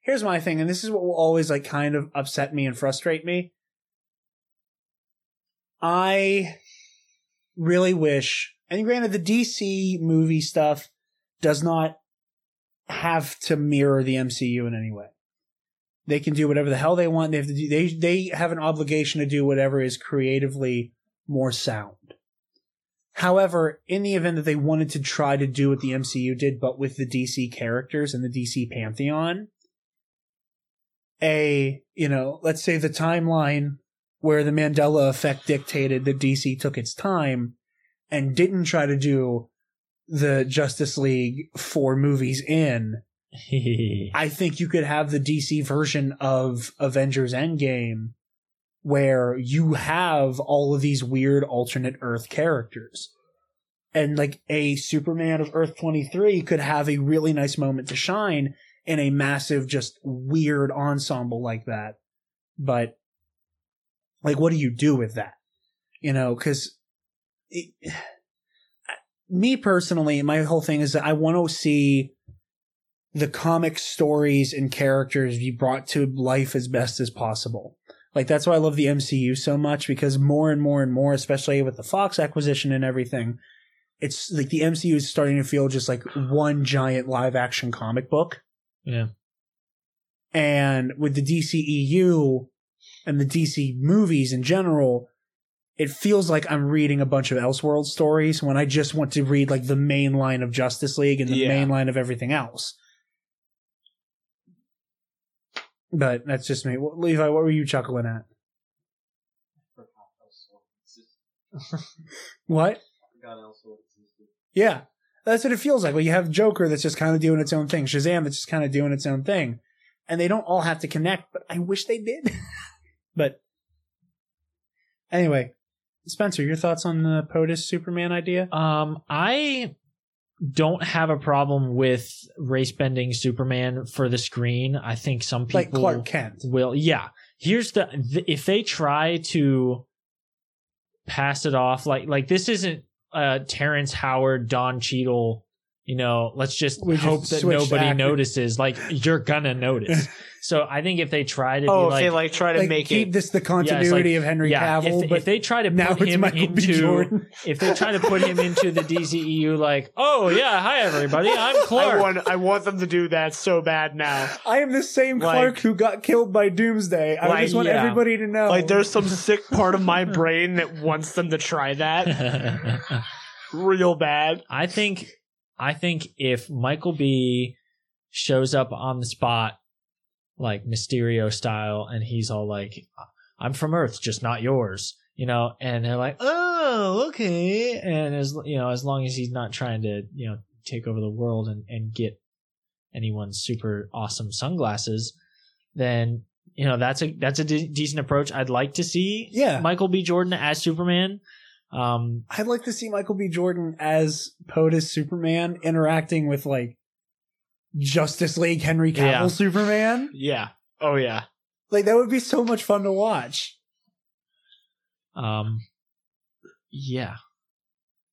here's my thing, and this is what will always like kind of upset me and frustrate me. I really wish, and granted, the DC movie stuff does not have to mirror the MCU in any way. They can do whatever the hell they want. They have to do. They they have an obligation to do whatever is creatively more sound. However, in the event that they wanted to try to do what the MCU did, but with the DC characters and the DC pantheon, a, you know, let's say the timeline where the Mandela effect dictated that DC took its time and didn't try to do the Justice League four movies in, I think you could have the DC version of Avengers Endgame where you have all of these weird alternate Earth characters. And like a Superman of Earth 23 could have a really nice moment to shine in a massive, just weird ensemble like that. But like, what do you do with that? You know, cause me personally, my whole thing is that I want to see the comic stories and characters be brought to life as best as possible. Like that's why I love the MCU so much because more and more and more, especially with the Fox acquisition and everything, it's like the MCU is starting to feel just like one giant live action comic book. Yeah. And with the DCEU and the DC movies in general, it feels like I'm reading a bunch of Elseworld stories when I just want to read like the main line of Justice League and the Yeah. main line of everything else. But that's just me. Well, Levi, what were you chuckling at? What? Yeah, that's what it feels like. Well, you have Joker that's just kind of doing its own thing, Shazam that's just kind of doing its own thing, and they don't all have to connect. But I wish they did. but anyway, Spencer, your thoughts on the POTUS Superman idea? Um, I don't have a problem with race bending Superman for the screen. I think some people Like Clark Kent. will. Yeah. Here's the th- if they try to pass it off like like this isn't uh Terrence Howard, Don Cheadle. You know, let's just We just hope that nobody actors. notices. Like you're gonna notice. so I think if they try to oh, be if they like, like try to Like make keep it. this the yeah, continuity like- of Henry yeah, Cavill, if, but if they try to now put him Michael into if they try to put him into the DCEU, like, oh yeah, hi everybody, I'm Clark. I want, I want them to do that so bad now. I am the same Like- Clark who got killed by Doomsday. I Like, just want yeah. everybody to know. Like, there's some sick part of my brain that wants them to try that real bad. I think I think if Michael B shows up on the spot like Mysterio style and he's all like I'm from Earth just not yours you know and they're like oh okay and as you know as long as he's not trying to you know take over the world and and get anyone's super awesome sunglasses then you know that's a that's a de- decent approach. I'd like to see Yeah. Michael B. Jordan as Superman um I'd like to see Michael B. Jordan as POTUS Superman interacting with like Justice League Henry Cavill Yeah. Superman. Yeah. Oh, yeah. Like that would be so much fun to watch. Um, yeah,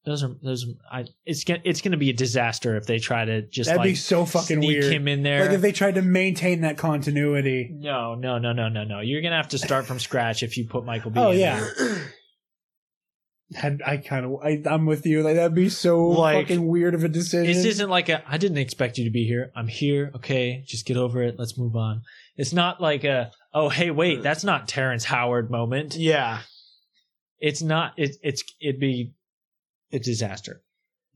those are those. Are, I it's gonna it's gonna be a disaster if they try to just That'd like be so fucking sneak weird. him in there. Like if they tried to maintain that continuity. no, no, no, no, no, no. You're gonna have to start from scratch if you put Michael B. Oh in yeah. there. Had I kind of I, I'm with you. Like that'd be so Like, fucking weird of a decision. This isn't like a. I didn't expect you to be here. I'm here. Okay, just get over it. Let's move on. It's not like a. Oh hey wait, uh, that's not Terrence Howard moment. Yeah. It's not. It, it's it'd be a disaster.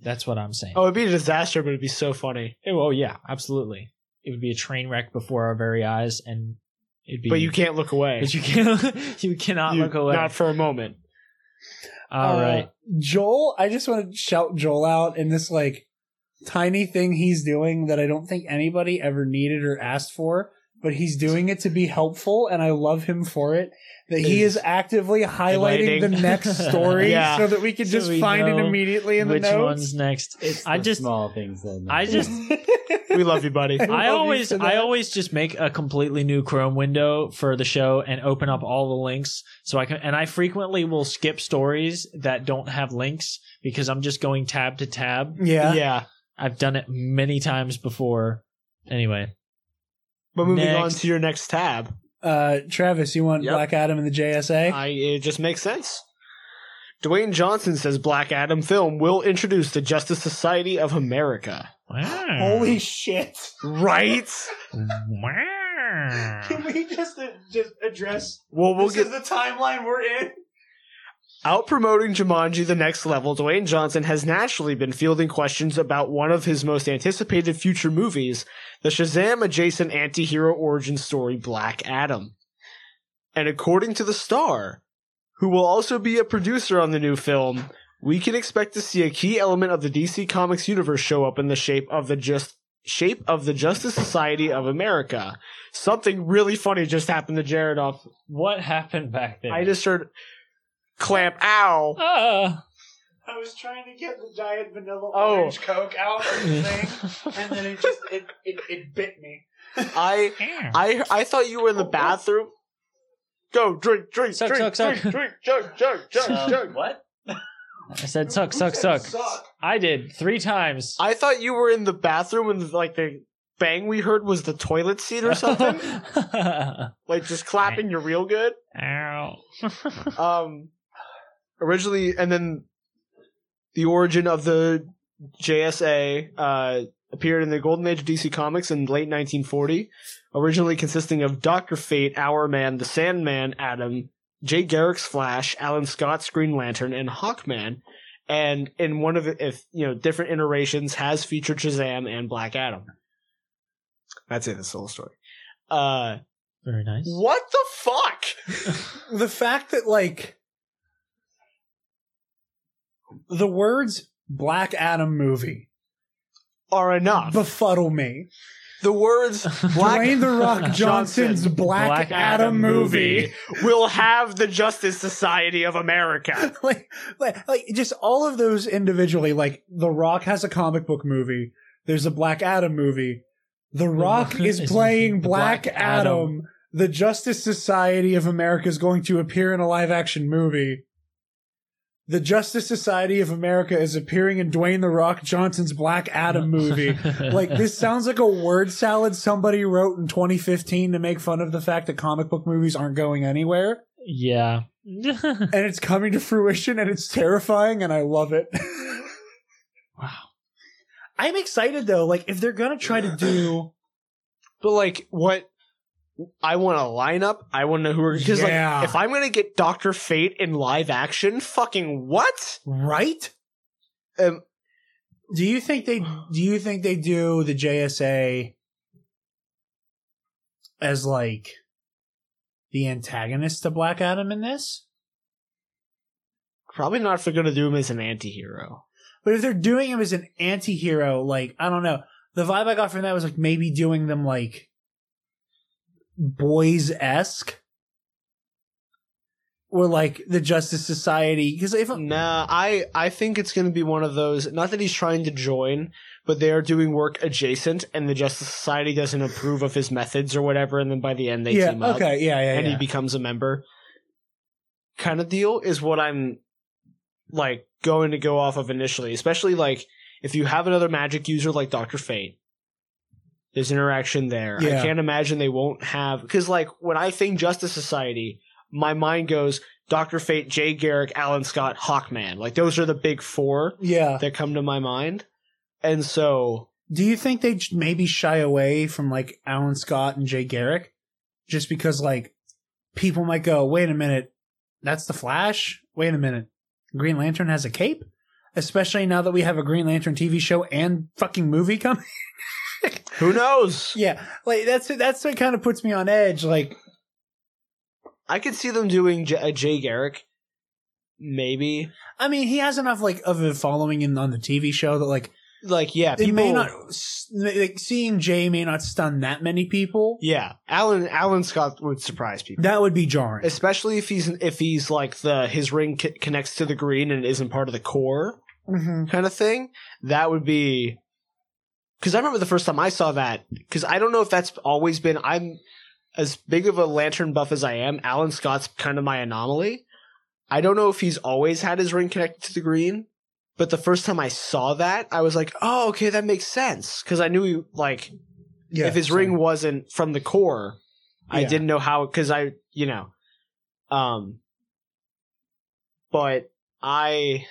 That's what I'm saying. Oh, it'd be a disaster, but it'd be so funny. Oh, oh yeah, absolutely. It would be a train wreck before our very eyes, and It'd be, but you can't look away. But you can't. you cannot You- look away. Not for a moment. All Uh, right. Joel, I just want to shout Joel out in this like tiny thing he's doing that I don't think anybody ever needed or asked for, but he's doing it to be helpful and I love him for it. That he is Is actively highlighting the next story Yeah. so that we can So just we find it immediately in the notes. Which one's next? It's I the just- small things that I just We love you, buddy. I I always I always just make a completely new Chrome window for the show and open up all the links so I can and I frequently will skip stories that don't have links because I'm just going tab to tab. yeah. yeah. I've done it many times before. Anyway, But moving on to your next tab, Uh, Travis, you want Yep. Black Adam in the JSA? I, it just makes sense. Dwayne Johnson says Black Adam film will introduce the Justice Society of America. wow. Holy shit! Right? wow. Can we just uh, just address? Well, we'll this get is the timeline we're in. out promoting Jumanji the next level. Dwayne Johnson has naturally been fielding questions about one of his most anticipated future movies, the Shazam adjacent anti-hero origin story Black Adam. And according to the star, who will also be a producer on the new film, we can expect to see a key element of the DC Comics universe show up in the shape of the just shape of the Justice Society of America. Something really funny just happened to Jared off. What happened back there? I just heard clamp ow. Ah. I was trying to get the giant vanilla Oh. orange coke out of the thing, and then it just it it, it bit me. I I I thought you were in the bathroom. Go drink, drink, Suck, drink, suck, drink, suck. drink, chug, chug, chug, chug. what? I said suck, suck, suck. I did three times. I thought you were in the bathroom and like the bang we heard was the toilet seat or something. like just clapping you're real good. Ow. Um, originally, and then the origin of the JSA uh, appeared in the Golden Age of DC Comics in late 1940, originally consisting of Doctor Fate, Hourman, the Sandman, Adam, Jay Garrick's Flash, Alan Scott's Green Lantern, and Hawkman. And in one of it, if you know different iterations, has featured Shazam and Black Adam. That's it. That's the whole story. Uh, Very nice. what the fuck? The fact that like the words Black Adam movie Are enough. befuddle me. the words Black Dwayne the Rock Johnson's Black, Black Adam, Adam movie. will have the Justice Society of America. like, like, like, just all of those individually. Like, The Rock has a comic book movie. There's a Black Adam movie. The Rock Rock is is playing Black Black, Adam. Adam. The Justice Society of America is going to appear in a live action movie. The Justice Society of America is appearing in Dwayne The Rock Johnson's Black Adam movie. like, this sounds like a word salad somebody wrote in 2015 to make fun of the fact that comic book movies aren't going anywhere Yeah. and it's coming to fruition and it's terrifying and I love it. wow. I'm excited though. Like if they're gonna try to do But like, what I want a lineup. I want to know who are because Yeah. like, if I'm gonna get Doctor Fate in live action, fucking what? right, Um, do you think they do you think they do the JSA as like the antagonist to Black Adam in this? probably not if they're gonna do him as an anti-hero. But if they're doing him as an anti-hero, like I don't know, the vibe I got from that was like maybe doing them like boys esque, or like the Justice Society. Because if Nah, I I think it's gonna be one of those. Not that he's trying to join, but they are doing work adjacent, and the Justice Society doesn't approve of his methods or whatever, and then by the end they yeah, team up. okay, yeah, yeah, and yeah. he becomes a member kind of deal is what I'm like going to go off of initially, especially like if you have another magic user like Dr. Fate. There's interaction there. Yeah. I can't imagine they won't have because like when I think Justice Society, my mind goes Dr. Fate, Jay Garrick, Alan Scott, Hawkman. Like those are the big four yeah. that come to my mind. And so Do you think they maybe shy away from like Alan Scott and Jay Garrick, just because like people might go, wait a minute, that's the Flash. Wait a minute, Green Lantern has a cape. Especially now that we have a Green Lantern TV show and fucking movie coming. who knows? yeah, like that's that's what kind of puts me on edge. Like I could see them doing J- a Jay Garrick, maybe. I mean, he has enough like of a following in on the TV show that like Like, yeah, it people may not like seeing Jay may not stun that many people. Yeah, Alan Alan Scott would surprise people, That would be jarring. especially if he's if he's like the his ring c- connects to the green and isn't part of the Corps Mm-hmm. kind of thing. That would be because I remember the first time I saw that. Because I don't know if that's always been. I'm as big of a lantern buff as I am. Alan Scott's kind of my anomaly. I don't know if he's always had his ring connected to the green, but the first time I saw that, I was like, "Oh, okay, that makes sense." Because I knew he like Yeah, if his so- ring wasn't from the Corps, I didn't know how because I, you know, um, but I,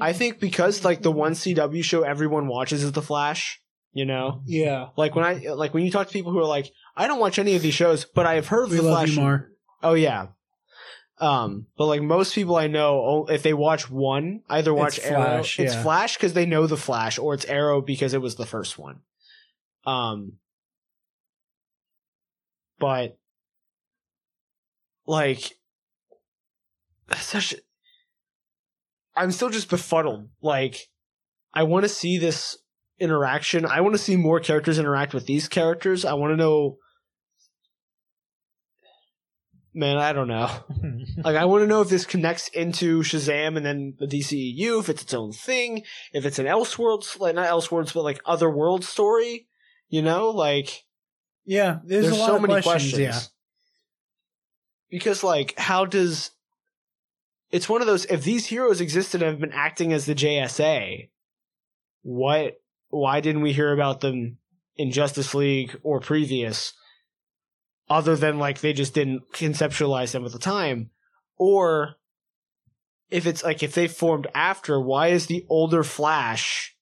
I think because like the one CW show everyone watches is The Flash, you know, Yeah, like when I like when you talk to people who are like, I don't watch any of these shows, but I have heard of we The love Flash. you, Mar. Oh yeah. Um, but like most people I know, if they watch one, either watch It's Arrow, Flash, it's yeah. Flash because they know the Flash, or it's Arrow because it was the first one. Um, but like, that's such. I'm still just befuddled. Like, I want to see this interaction. I want to see more characters interact with these characters. I want to know. Man, I don't know. Like, I want to know if this connects into Shazam and then the DCEU, if it's its own thing, if it's an Elseworlds, like not Elseworlds, but like other world story. You know, like Yeah, there's, there's, a lot so of many questions. questions. Yeah, Because like, how does it's one of those if these heroes existed and have been acting as the JSA, what why didn't we hear about them in Justice League or previous? Other than like they just didn't conceptualize them at the time. Or if it's like if they formed after, why is the older Flash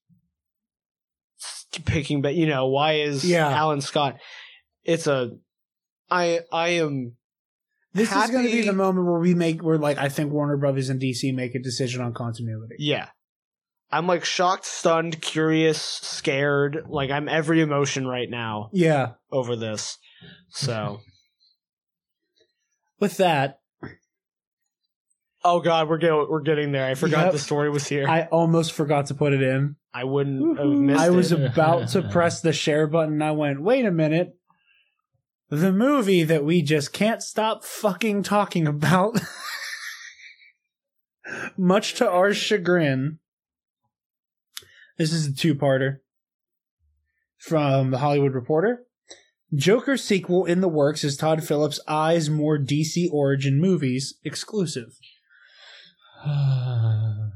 picking but you know, why is Yeah. Alan Scott it's a I I am this is going to be the moment where we make where like I think Warner Brothers and DC make a decision on continuity. Yeah. I'm like shocked, stunned, curious, scared. Like I'm every emotion right now Yeah, over this. So, with that, oh god, we're getting we're getting there. I forgot Yep. the story was here. I almost forgot to put it in. I wouldn't have missed I was it. about to press the share button. and I went, wait a minute. The movie that we just can't stop fucking talking about, much to our chagrin. This is a two parter from The Hollywood Reporter. Joker sequel in the works is Todd Phillips' Eyes More DC Origin Movies exclusive. On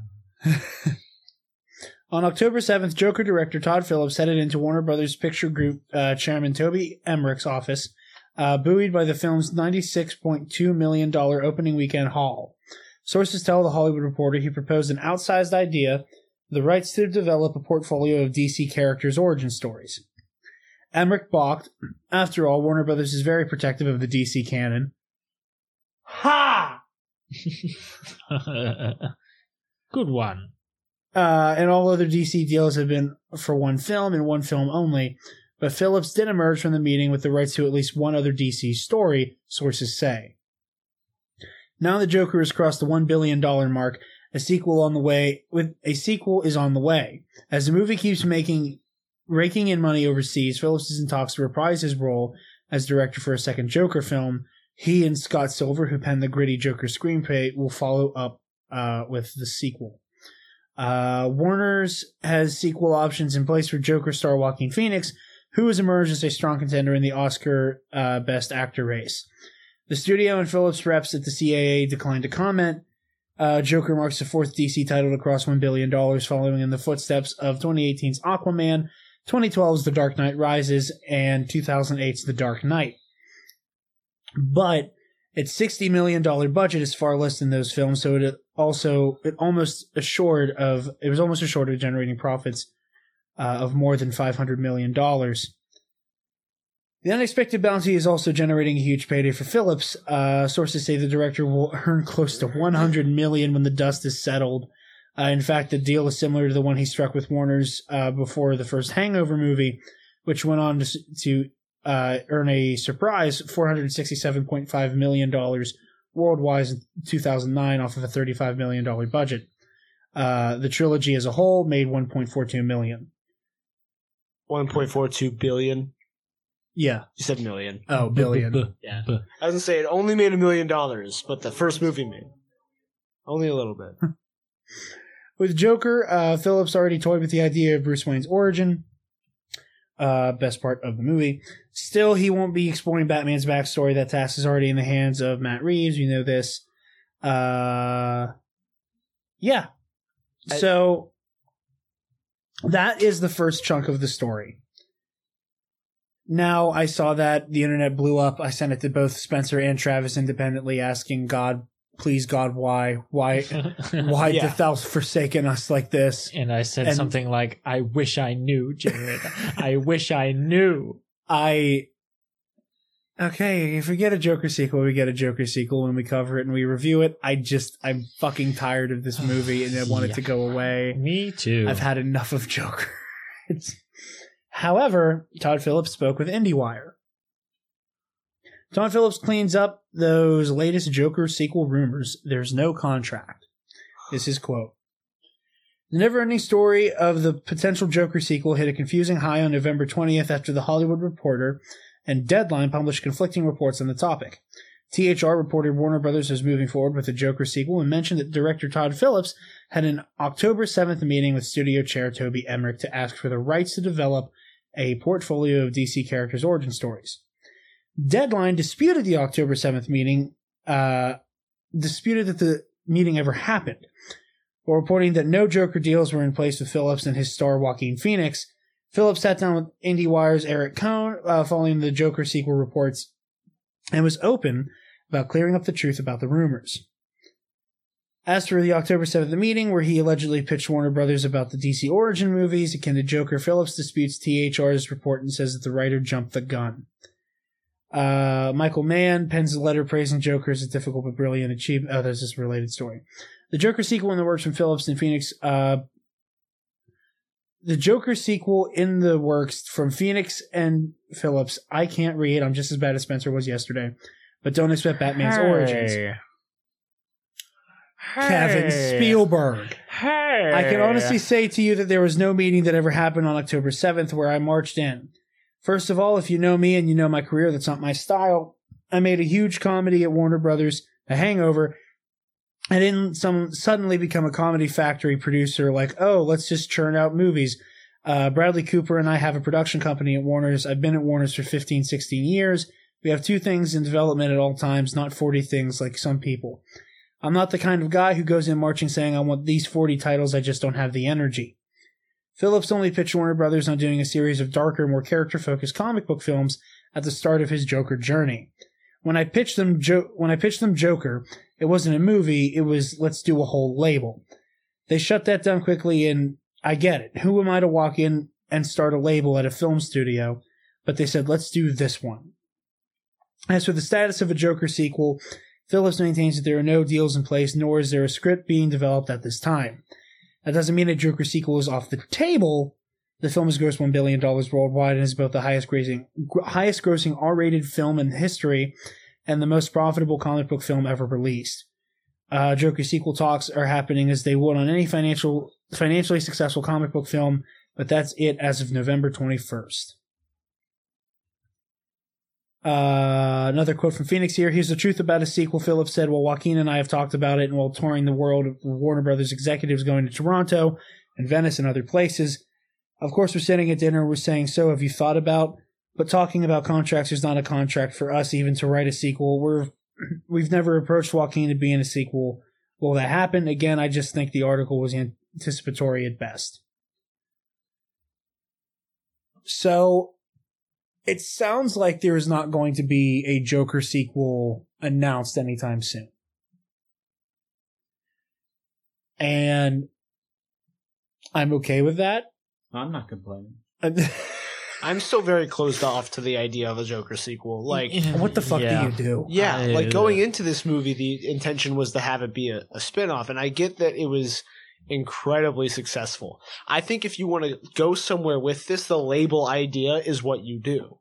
October 7th, Joker director Todd Phillips headed into Warner Brothers Picture Group uh, chairman Toby Emmerich's office, uh, buoyed by the film's $96.2 million opening weekend haul. Sources tell The Hollywood Reporter he proposed an outsized idea, the rights to develop a portfolio of DC characters' origin stories. Emmerich balked. After all, Warner Brothers is very protective of the DC canon. Ha! Good one. uh, and all other DC deals have been for one film and one film only. But Phillips did emerge from the meeting with the rights to at least one other DC story, sources say. Now the Joker has crossed the one billion dollar mark. A sequel on the way. With a sequel is on the way. As the movie keeps making raking in money overseas, Phillips is in talks to reprise his role as director for a second Joker film. He and Scott Silver, who penned the gritty Joker screenplay, will follow up uh, with the sequel. Uh, Warner's has sequel options in place for Joker star Joaquin Phoenix, who has emerged as a strong contender in the Oscar uh, Best Actor race. The studio and Phillips reps at the CAA declined to comment. Uh, Joker marks the fourth DC title to cross $1 billion, following in the footsteps of 2018's Aquaman, 2012's The Dark Knight Rises, and 2008's The Dark Knight. But its $60 million budget is far less than those films, so it also it almost assured of it was almost assured of generating profits uh, of more than five hundred million dollars. The unexpected bounty is also generating a huge payday for Phillips. Uh, sources say the director will earn close to one hundred million when the dust is settled. Uh, in fact, the deal is similar to the one he struck with Warner's uh, before the first Hangover movie, which went on to, to uh, earn a surprise $467.5 million worldwide in 2009 off of a $35 million budget. Uh, the trilogy as a whole made 1.42 million. 1.42 billion. Yeah. You said million. Oh, billion. Yeah. I was gonna say it only made a million dollars, but the first movie made only a little bit. With Joker, uh, Phillips already toyed with the idea of Bruce Wayne's origin. Uh, best part of the movie. Still, he won't be exploring Batman's backstory. That task is already in the hands of Matt Reeves. You know this. Uh, yeah. So that is the first chunk of the story. Now I saw that the internet blew up. I sent it to both Spencer and Travis independently, asking God, please God, why, why, why Yeah. doth thou forsaken us like this? And I said And- something like, I wish I knew, Jared. I wish I knew. I okay. If we get a Joker sequel, we get a Joker sequel when we cover it and we review it. I just I'm fucking tired of this movie and I want it to go away. Me too. I've had enough of Joker. It's, however, Todd Phillips spoke with IndieWire. Todd Phillips cleans up those latest Joker sequel rumors. There's no contract. This is his quote. The never ending story of the potential Joker sequel hit a confusing high on November 20th after The Hollywood Reporter and Deadline published conflicting reports on the topic. THR reported Warner Brothers was moving forward with a Joker sequel and mentioned that director Todd Phillips had an October 7th meeting with studio chair Toby Emmerich to ask for the rights to develop a portfolio of DC characters' origin stories. Deadline disputed the October 7th meeting, uh, disputed that the meeting ever happened, while reporting that no Joker deals were in place with Phillips and his star Joaquin Phoenix. Phillips sat down with IndieWire's Eric Kohn uh, following the Joker sequel reports and was open about clearing up the truth about the rumors. As for the October 7th meeting, where he allegedly pitched Warner Brothers about the DC origin movies akin to Joker, Phillips disputes THR's report and says that the writer jumped the gun. Uh, Michael Mann pens a letter praising Joker as a difficult but brilliant achievement. Oh, there's this related story. The Joker sequel in the works from Phillips and Phoenix. Uh, the Joker sequel in the works from Phoenix and Phillips. I can't read. I'm just as bad as Spencer was yesterday. But don't expect Batman's origins. Kevin Spielberg. Hey. I can honestly say to you that there was no meeting that ever happened on October 7th where I marched in. First of all, if you know me and you know my career, that's not my style. I made a huge comedy at Warner Brothers, The Hangover. I didn't some suddenly become a comedy factory producer like, oh, let's just churn out movies. Uh, Bradley Cooper and I have a production company at Warner's. I've been at Warner's for 15, 16 years. We have two things in development at all times, not 40 things like some people. I'm not the kind of guy who goes in marching saying, I want these 40 titles, I just don't have the energy. Phillips only pitched Warner Brothers on doing a series of darker, more character focused comic book films at the start of his Joker journey. When I pitched them, jo- when I pitched them Joker, it wasn't a movie, it was let's do a whole label. They shut that down quickly, and I get it. Who am I to walk in and start a label at a film studio? But they said, let's do this one. As for the status of a Joker sequel, Phillips maintains that there are no deals in place, nor is there a script being developed at this time. That doesn't mean a Joker sequel is off the table. The film has grossed $1 billion worldwide and is both the highest grossing, highest grossing R-rated film in history and the most profitable comic book film ever released. Uh, Joker sequel talks are happening as they would on any financial, financially successful comic book film, but that's it as of November 21st. Uh, another quote from Phoenix here. Here's the truth about a sequel. Phillips said, "Well, Joaquin and I have talked about it, and while touring the world, Warner Brothers executives going to Toronto and Venice and other places. Of course, we're sitting at dinner. We're saying, so have you thought about? But talking about contracts, there's not a contract for us even to write a sequel. We're we've never approached Joaquin to be in a sequel. Will that happen? Again, I just think the article was anticipatory at best. So it sounds like there is not going to be a Joker sequel announced anytime soon. And I'm okay with that. I'm not complaining. I'm still very closed off to the idea of a Joker sequel. Like, what the fuck Yeah. do you do? yeah, I- like going into this movie, the intention was to have it be a, a spin off. And I get that it was incredibly successful. I think if you want to go somewhere with this, the label idea is what you do.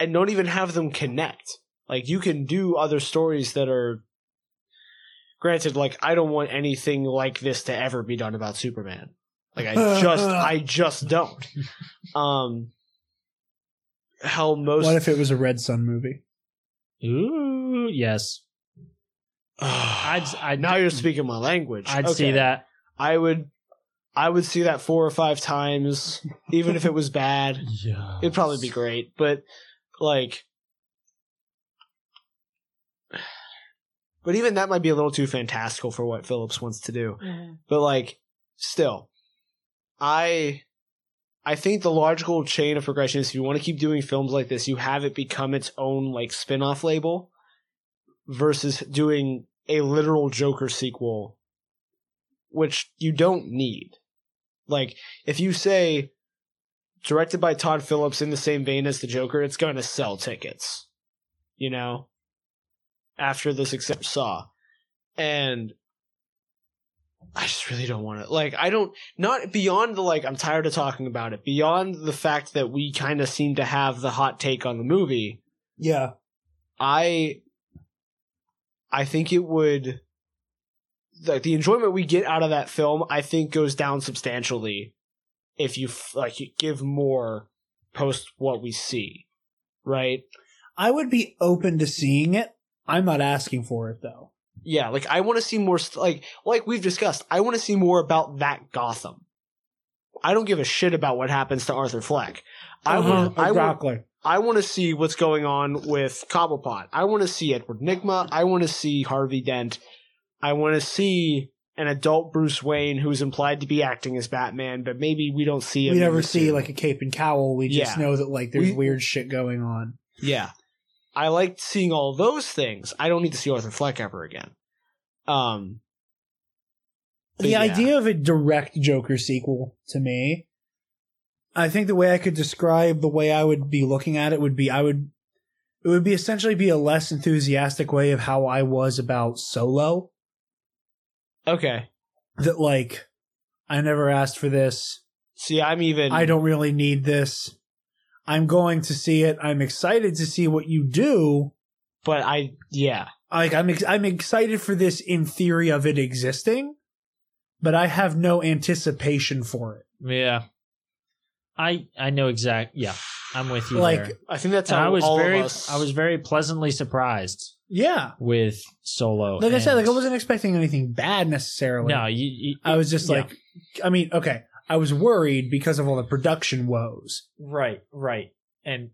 and don't even have them connect. Like you can do other stories that are granted like I don't want anything like this to ever be done about Superman. Like I just I just don't. Um hell most What if it was a Red Sun movie? Ooh, yes. I'd, I'd now you're speaking my language. I'd see Okay. that. I would I would see that four or five times, even if it was bad. Yeah. It'd probably be great. But like But even that might be a little too fantastical for what Phillips wants to do. But like still I I think the logical chain of progression is if you want to keep doing films like this, you have it become its own like spin-off label versus doing a literal Joker sequel which you don't need. Like if you say directed by Todd Phillips in the same vein as the Joker, it's going to sell tickets. You know, after the success Saw, and I just really don't want to. Like, I don't. Not beyond the like. I'm tired of talking about it. Beyond the fact that we kind of seem to have the hot take on the movie. Yeah. I. I think it would. Like the enjoyment we get out of that film, I think goes down substantially if you like you give more post what we see, right? I would be open to seeing it. I'm not asking for it though. Yeah, like I want to see more. St- like like we've discussed, I want to see more about that Gotham. I don't give a shit about what happens to Arthur Fleck. I Uh-huh, want. I want. exactly. I want to see what's going on with Cobblepot. I want to see Edward Nygma. I want to see Harvey Dent. I want to see an adult Bruce Wayne who's implied to be acting as Batman, but maybe we don't see him. we never see like a cape and cowl. We just Yeah. know that like there's We- weird shit going on. Yeah. I liked seeing all those things. I don't need to see Arthur Fleck ever again. Um the yeah. idea of a direct Joker sequel to me, I think the way I could describe the way I would be looking at it would be I would it would be essentially be a less enthusiastic way of how I was about Solo. Okay. That like I never asked for this. See, I'm even I don't really need this. I'm going to see it. I'm excited to see what you do. But I yeah. Like I'm ex- I'm excited for this in theory of it existing, but I have no anticipation for it. Yeah. I I know exact. Yeah, I'm with you. Like, there. I think that's And how I was all very of us I was very pleasantly surprised Yeah. with Solo. Like I said, like I wasn't expecting anything bad necessarily. No, you, you I was just yeah. like, I mean, okay, I was worried because of all the production woes, right, right, and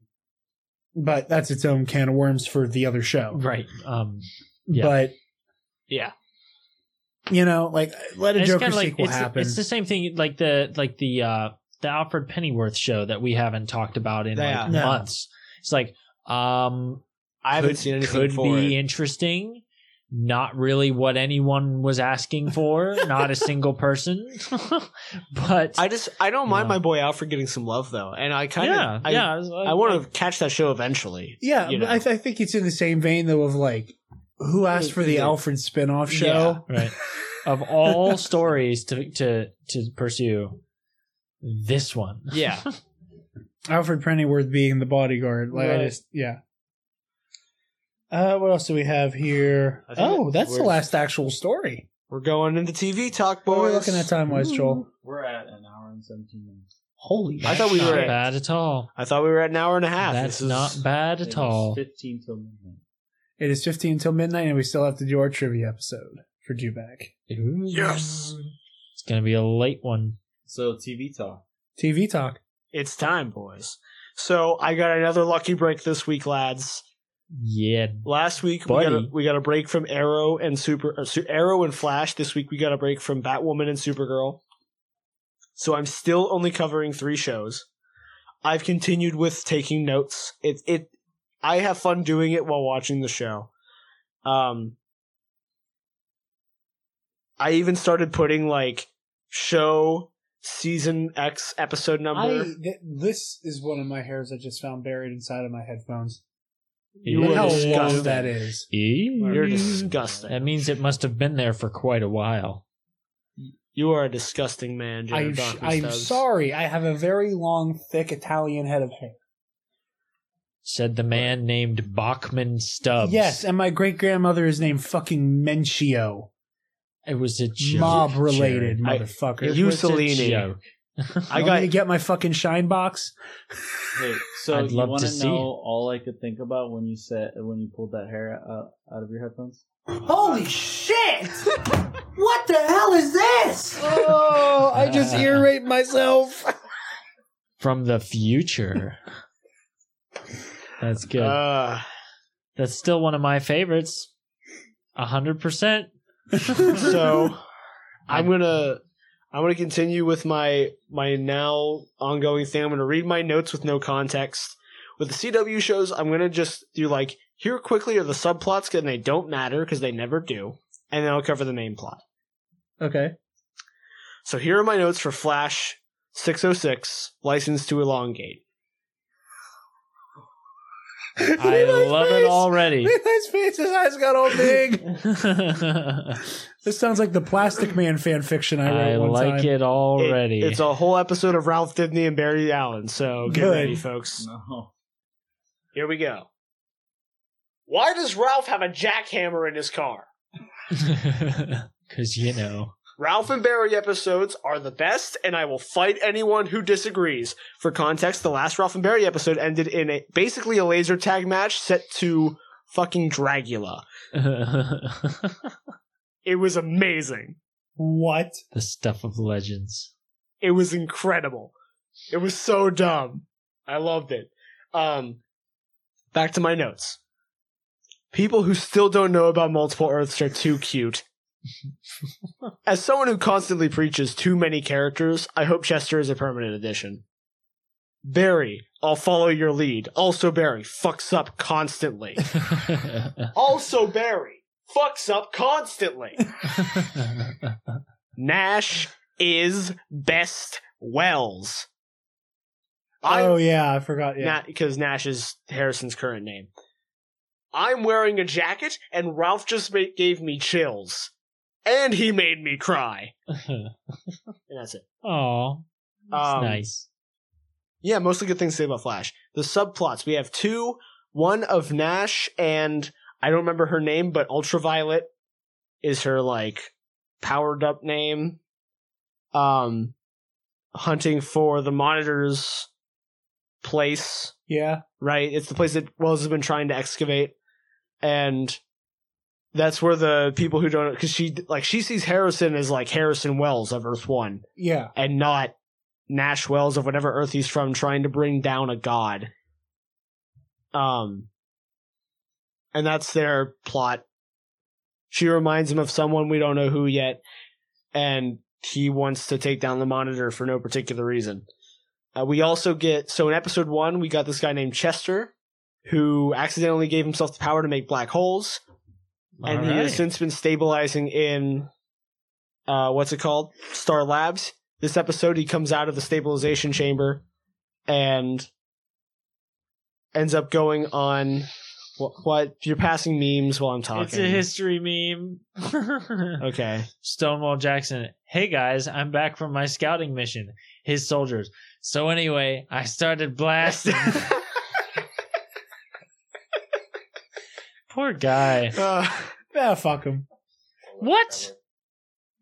but that's its own can of worms for the other show. right. Um, yeah. But Yeah. you know, like let a it's Joker kinda like, sequel it's, happen. It's the same thing, like the like the uh the Alfred Pennyworth show that we haven't talked about in Yeah. like No. months. It's like, um, I haven't could, seen anything could for be it. interesting. Not really what anyone was asking for. not a single person. but I just I don't mind Yeah. my boy Alfred getting some love though, and I kind of yeah, I, yeah. I want to catch that show eventually. yeah, you know. I, th- I think it's in the same vein though of like, who asked for the Yeah. Alfred spinoff show? right. Of all stories to to to pursue, this one. Yeah, Alfred Pennyworth being the bodyguard. Like I just yeah. Uh, what else do we have here? I think Oh, it- that's the we're- last actual story. we're going into TV talk, What are we boys. looking at time wise, Joel? We're at an hour and 17 minutes. Holy I thought we not were at- bad at all. I thought we were at an hour and a half. That's This is- not bad It at is all. 15 till midnight. It is 15 till midnight, and we still have to do our trivia episode for Dewback. Ooh. Yes. It's gonna be a late one. So TV talk. TV talk. It's time, boys. So I got another lucky break this week, lads. Yeah. Last week we got, a, we got a break from Arrow and Super uh, Arrow and Flash. This week we got a break from Batwoman and Supergirl. So I'm still only covering three shows. I've continued with taking notes. It it I have fun doing it while watching the show. Um I even started putting like show season X episode number. I th- this is one of my hairs I just found buried inside of my headphones. You Look are how long disgusting. that is. You're disgusting. That means it must have been there for quite a while. You are a disgusting man, Jared I'm, sh- I'm sorry. I have a very long, thick Italian head of hair. said the man named Bachman Stubbs. Yes, and my great grandmother is named fucking Menchio. it was a joke. Mob related, motherfucker. It You- was a Mussolini. joke. I I got got to get my fucking shine box. Hey, so I'd you love want to to see know all I could think about when you said when you pulled that hair out, out of your headphones? Holy shit! what the hell is this? Oh, I just ear raped myself. from the future. That's good. uh, That's still one of my favorites. A hundred percent. so I'm gonna I'm gonna continue with my my now ongoing thing. I'm gonna read my notes with no context. With the CW shows, I'm gonna just do like here quickly are the subplots and they don't matter because they never do, and then I'll cover the main plot. Okay. So here are my notes for Flash 606, license to elongate. I love it already. His face, his eyes got all big. This sounds like the Plastic Man fan fiction I wrote I one like time. it already. It- it's a whole episode of Ralph Dibny and Barry Allen. So get Good. ready, folks. No. Here we go. Why does Ralph have a jackhammer in his car? Because you know. Ralph and Barry episodes are the best, and I will fight anyone who disagrees. For context, the last Ralph and Barry episode ended in a basically a laser tag match set to fucking Dragula. It was amazing. What? the stuff of legends. It was incredible. It was so dumb. I loved it. Um, back to my notes. People who still don't know about multiple Earths are too cute. As someone who constantly preaches too many characters, I hope Chester is a permanent addition. Barry, I'll follow your lead. Also, Barry fucks up constantly. also, Barry fucks up constantly. Nash is best Wells. I'm oh yeah, I forgot. Yeah. because Nash is Harrison's current name. I'm wearing a jacket, and Ralph just ma- gave me chills, and he made me cry, and that's it. Oh, that's Um, nice. Yeah, mostly good things to say about Flash. The subplots we have two: one of Nash and I don't remember her name, but Ultraviolet is her like powered up name. Um, hunting for the monitors place Yeah. right? It's the place that Wells has been trying to excavate, and that's where the people who don't because she like she sees Harrison as like Harrison Wells of Earth One, Yeah. and not Nash Wells of whatever Earth he's from, trying to bring down a god. Um, and that's their plot. She reminds him of someone we don't know who yet, and he wants to take down the monitor for no particular reason. Uh, we also get so in episode one we got this guy named Chester who accidentally gave himself the power to make black holes, and he has since been stabilizing in uh, what's it called Star Labs. This episode he comes out of the stabilization chamber and ends up going on what, what you're passing memes while I'm talking. It's a history meme. Okay. Stonewall Jackson. Hey guys, I'm back from my scouting mission. His soldiers. So anyway, I started blasting. Poor guy. Uh, Yeah. Fuck him. What?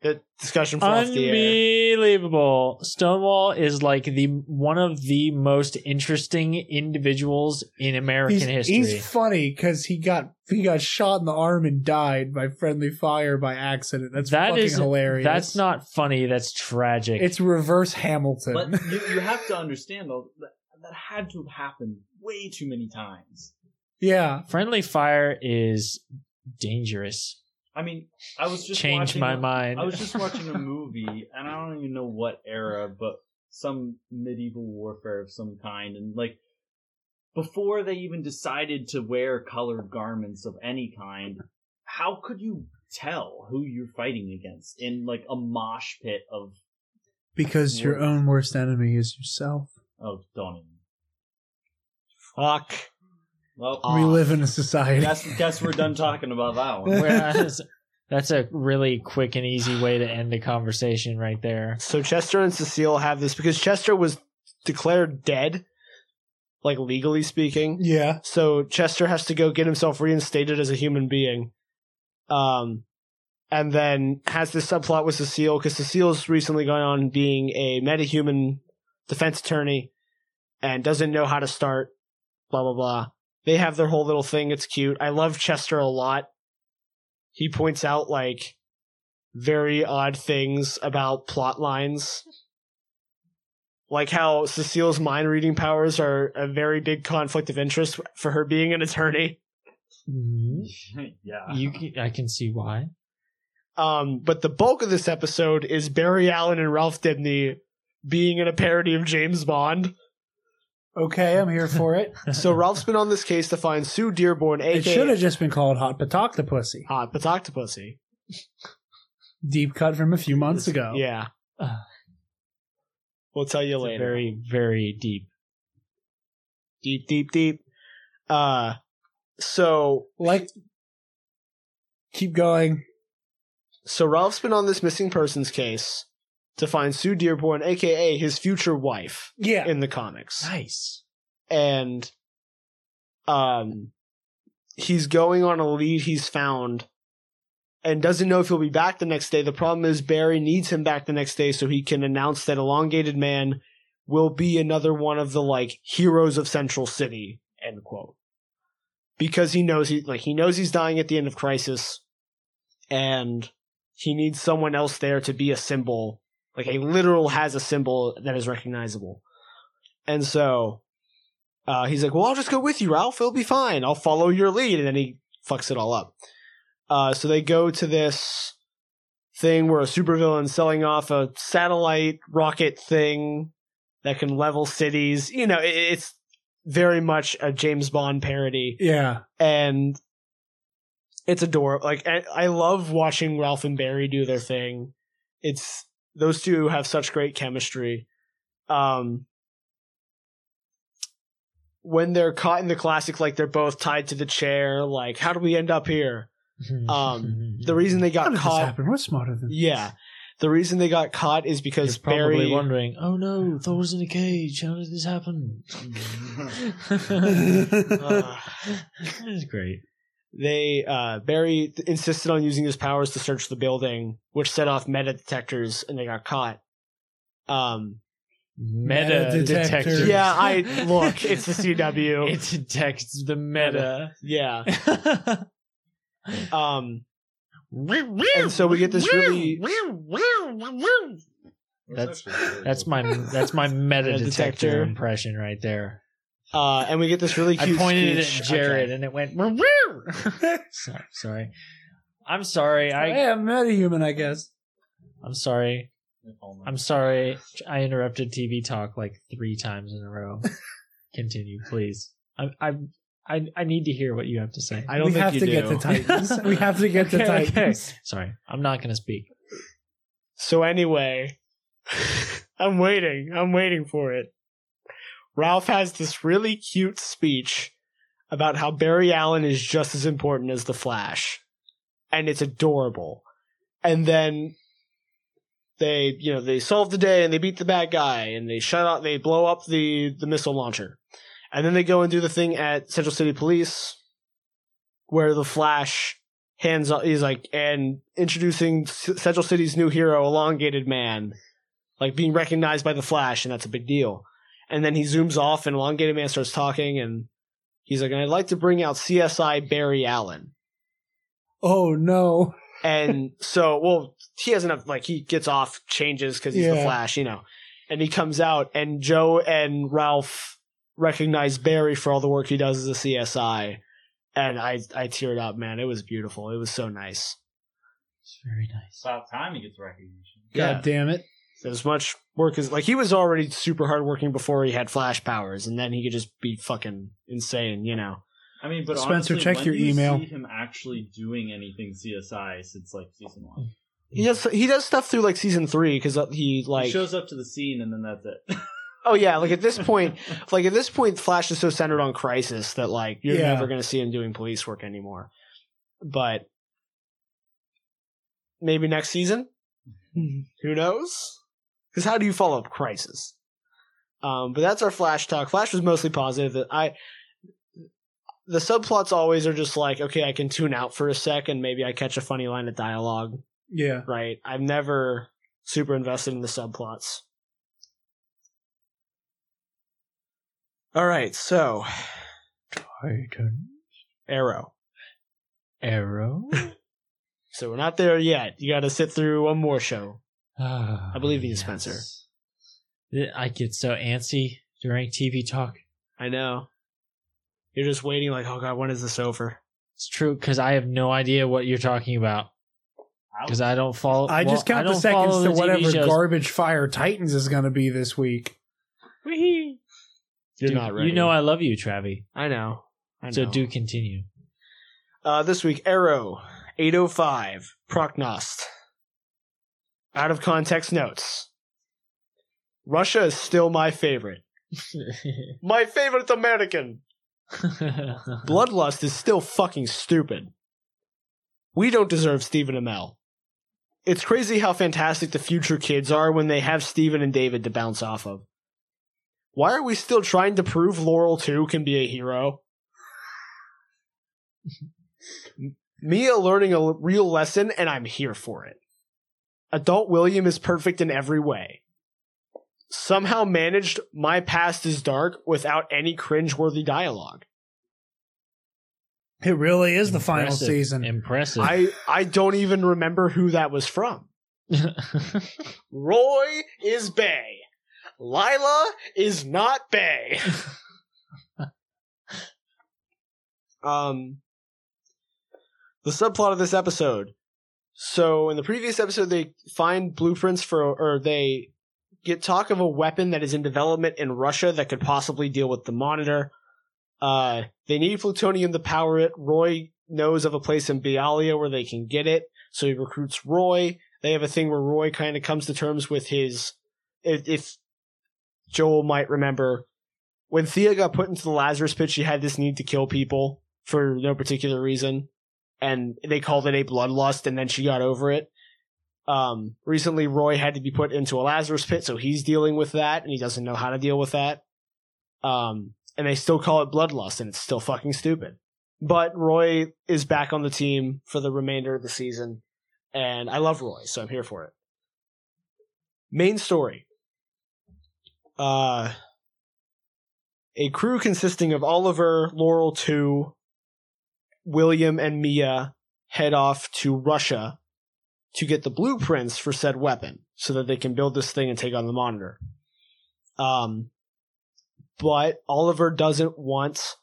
the discussion for off the air. Unbelievable. Stonewall is like the one of the most interesting individuals in American He's, history. he's funny because he got he got shot in the arm and died by friendly fire by accident. That's That fucking is- hilarious. That's not funny. That's tragic. It's reverse Hamilton. But you, you have to understand though that, that had to have happened way too many times. Yeah. friendly fire is dangerous. I mean, I was just Change watching my a- mind. I was just watching a movie, and I don't even know what era, but some medieval warfare of some kind, and like before they even decided to wear colored garments of any kind, how could you tell who you're fighting against in like a mosh pit of Because your own worst enemy is yourself. oh don't even Fuck. Well we live in a society. guess guess we're done talking about that one. Whereas that's a really quick and easy way to end the conversation right there. So Chester and Cecile have this because Chester was declared dead like legally speaking. Yeah. So Chester has to go get himself reinstated as a human being. Um, and then has this subplot with Cecile because Cecile's recently gone on being a metahuman defense attorney and doesn't know how to start. Blah blah blah. They have their whole little thing. It's cute. I love Chester a lot. He points out like very odd things about plot lines. Like how Cecile's mind reading powers are a very big conflict of interest for her being an attorney. yeah. You, can- I can see why. Um, but the bulk of this episode is Barry Allen and Ralph Dibny being in a parody of James Bond. Okay, I'm here for it. So Ralph's been on this case to find Sue Dearborn, aka It should have just been called Hot Patoctopussy. Hot Patoctopussy. Deep cut from a few months ago. Yeah. We'll tell you later. very, very deep. deep, deep, deep. Uh, so Like, keep going. so Ralph's been on this missing persons case to find Sue Dearborn, aka his future wife, Yeah. in the comics. Nice. and um he's going on a lead he's found and doesn't know if he'll be back the next day. The problem is Barry needs him back the next day so he can announce that Elongated Man will be another one of the like heroes of Central City, end quote. Because he knows he like he knows he's dying at the end of Crisis and he needs someone else there to be a symbol, like a literal has a symbol that is recognizable. And so uh, he's like, well, I'll just go with you, Ralph. It'll be fine. I'll follow your lead. And then he fucks it all up. Uh, so they go to this thing where a supervillain's selling off a satellite rocket thing that can level cities. You know, it, it's very much a James Bond parody. Yeah. And it's adorable. Like, I, I love watching Ralph and Barry do their thing. It's, those two have such great chemistry. Um, when they're caught in the classic, like they're both tied to the chair, like, how do we end up here? Um, the reason they How got did this caught, happen? We're smarter than yeah, the reason they got caught is because You're probably Barry. wondering, oh no, Thor's in a cage. How did this happen? Uh, That's great. They uh Barry th- insisted on using his powers to search the building, which set off meta detectors, and they got caught. Um, Meta, Meta detector. detector. yeah, I look, it's the CW. it detects the meta. yeah, um, and so we get this really That's that's my that's my meta Meta detector detector. impression right there. Uh, and we get this really cute. I pointed speech. it at Jared Okay. and it went. sorry, sorry. I'm sorry. I I am metahuman, I guess. I'm sorry. I'm sorry. I interrupted TV talk like three times in a row. Continue, please. I I I, I need to hear what you have to say. I don't we think have you to do. get to Titans. we have to get to Okay, okay. Titans. Sorry, I'm not going to speak. So anyway, I'm waiting. I'm waiting for it. Ralph has this really cute speech about how Barry Allen is just as important as the Flash. And it's adorable. And then they, you know, they solve the day and they beat the bad guy and they shut out, they blow up the, the missile launcher. And then they go and do the thing at Central City Police where the Flash hands up, he's like, and introducing Central City's new hero, Elongated Man, like being recognized by the Flash, and that's a big deal. And then he zooms off, and Elongated Man starts talking, and he's like, I'd like to bring out CSI Barry Allen. Oh no. And so, well, he has enough, like, he gets off, changes because he's the Flash, you know. And he comes out, and Joe and Ralph recognize Barry for all the work he does as a CSI. And I, I teared up, man. It was beautiful. It was so nice. It's very nice. About time he gets recognition. God Yeah. damn it. As much work as like he was already super hardworking before he had flash powers, and then he could just be fucking insane, you know. I mean, but Spencer, honestly, check when your do you email. See him actually doing anything CSI since like season one. He does he does stuff through like season three because uh, he like he shows up to the scene and then that's it. oh yeah like at this point like at this point Flash is so centered on Crisis that like you're Yeah. never gonna see him doing police work anymore. But maybe next season, who knows? Because how do you follow up Crisis? Um, but that's our Flash talk. Flash was mostly positive. That I the subplots always are just like, okay, I can tune out for a second. maybe I catch a funny line of dialogue. Yeah. Right. I'm never super invested in the subplots. All right, so Titan. Arrow. Arrow. So we're not there yet. You got to sit through one more show. Ah, I believe in you, Spencer. I get so antsy during TV talk. I know. You're just waiting, like, oh god, when is this over? It's true because I have no idea what you're talking about. Because I don't follow. I well, just count I the seconds to the whatever shows. garbage fire Titans is going to be this week. Whee! You're Dude, not ready. You know I love you, Travi. I know. I know. So do continue. Uh, this week, Arrow, 805, Prochnost. Out of context notes. Russia is still my favorite. My favorite American. Bloodlust is still fucking stupid. We don't deserve Stephen Amell. It's crazy how fantastic the future kids are when they have Stephen and David to bounce off of. Why are we still trying to prove Laurel too can be a hero? Mia learning a real lesson, and I'm here for it. Adult William is perfect in every way. Somehow managed My Past is Dark without any cringeworthy dialogue. It really is the final Impressive. season. Impressive. I, I don't even remember who that was from. Roy is Bay. Lyla is not Bay. um, the subplot of this episode. So in the previous episode, they find blueprints for, or they get talk of a weapon that is in development in Russia that could possibly deal with the monitor. Uh, they need plutonium to power it. Roy knows of a place in Bialya where they can get it, so he recruits Roy. They have a thing where Roy kind of comes to terms with his, if, if Joel might remember, when Thea got put into the Lazarus pit, she had this need to kill people for no particular reason, and they called it a bloodlust, and then she got over it. Um, recently, Roy had to be put into a Lazarus pit, so he's dealing with that, and he doesn't know how to deal with that. Um, and they still call it bloodlust, and it's still fucking stupid. But Roy is back on the team for the remainder of the season, and I love Roy, so I'm here for it. Main story. Uh, a crew consisting of Oliver, Laurel 2, William, and Mia head off to Russia to get the blueprints for said weapon so that they can build this thing and take on the monitor. Um, but Oliver doesn't want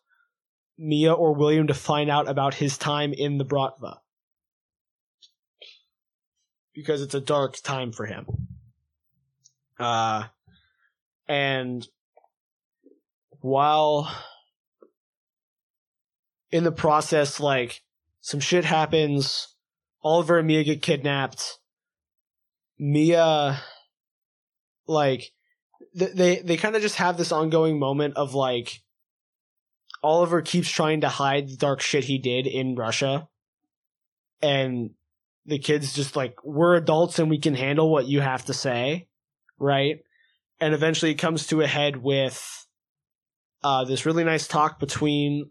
Mia or William to find out about his time in the Bratva because it's a dark time for him. Uh, and while in the process, like some shit happens, Oliver and Mia get kidnapped. Mia, like, th- they they kind of just have this ongoing moment of like Oliver keeps trying to hide the dark shit he did in Russia, and the kids just like we're adults and we can handle what you have to say, right? And eventually it comes to a head with uh, this really nice talk between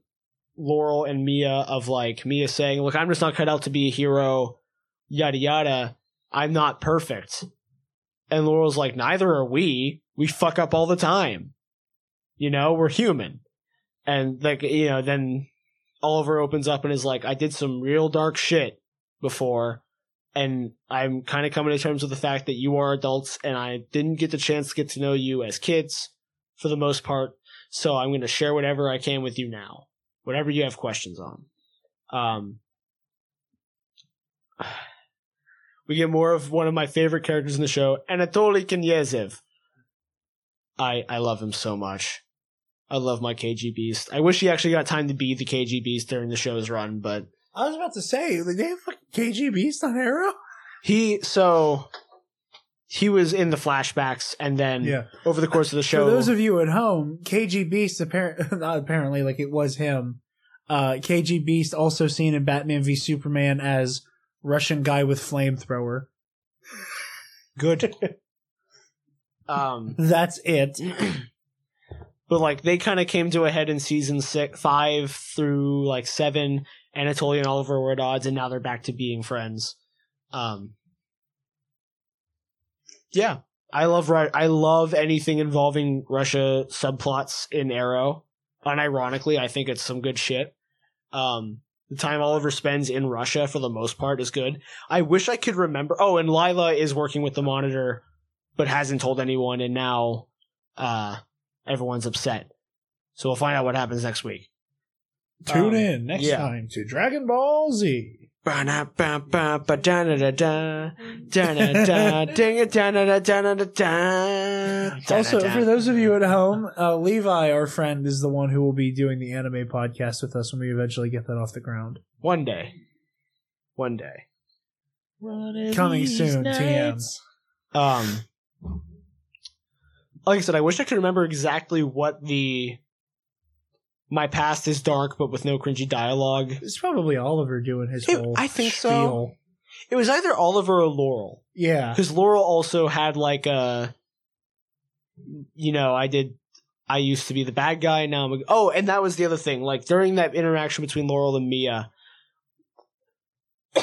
Laurel and Mia of like Mia saying, "Look, I'm just not cut out to be a hero, yada yada. I'm not perfect." And Laurel's like, "Neither are we. We fuck up all the time. You know, we're human." And like, you know, then Oliver opens up and is like, "I did some real dark shit before." And I'm kind of coming to terms with the fact that you are adults and I didn't get the chance to get to know you as kids for the most part. So I'm going to share whatever I can with you now whatever you have questions on. Um, we get more of one of my favorite characters in the show, Anatoly Knyazev. I I love him so much. I love my KG Beast. I wish he actually got time to be the KG Beast during the show's run, but I was about to say, like, they have fucking KG Beast on Arrow? he so he was in the flashbacks, and then Yeah. over the course of the show, For those of you at home, KG Beast, apparent, not apparently, like it was him. Uh, KG Beast also seen in Batman v Superman as Russian guy with flamethrower. good. um, That's it. but like they kind of came to a head in season six, five through like seven. Anatoly and Oliver were at odds, and now they're back to being friends. Um, yeah, I love I love anything involving Russia subplots in Arrow. Unironically, I think it's some good shit. Um, the time Oliver spends in Russia for the most part is good. I wish I could remember. Oh, and Lyla is working with the Monitor, but hasn't told anyone, and now uh, everyone's upset. So we'll find out what happens next week. Tune Um, in next yeah. time to Dragon Ball Z. Also, for those of you at home, uh, Levi, our friend, is the one who will be doing the anime podcast with us when we eventually get that off the ground. one day, one day. Coming soon, TM. Um, like I said, I wish I could remember exactly what the my past is dark, but with no cringy dialogue. It's probably Oliver doing his It- whole I think so. It was either Oliver or Laurel. Yeah. because Laurel also had like a, you know, I did. I used to be the bad guy. Now I'm. A, oh, and that was the other thing. Like during that interaction between Laurel and Mia.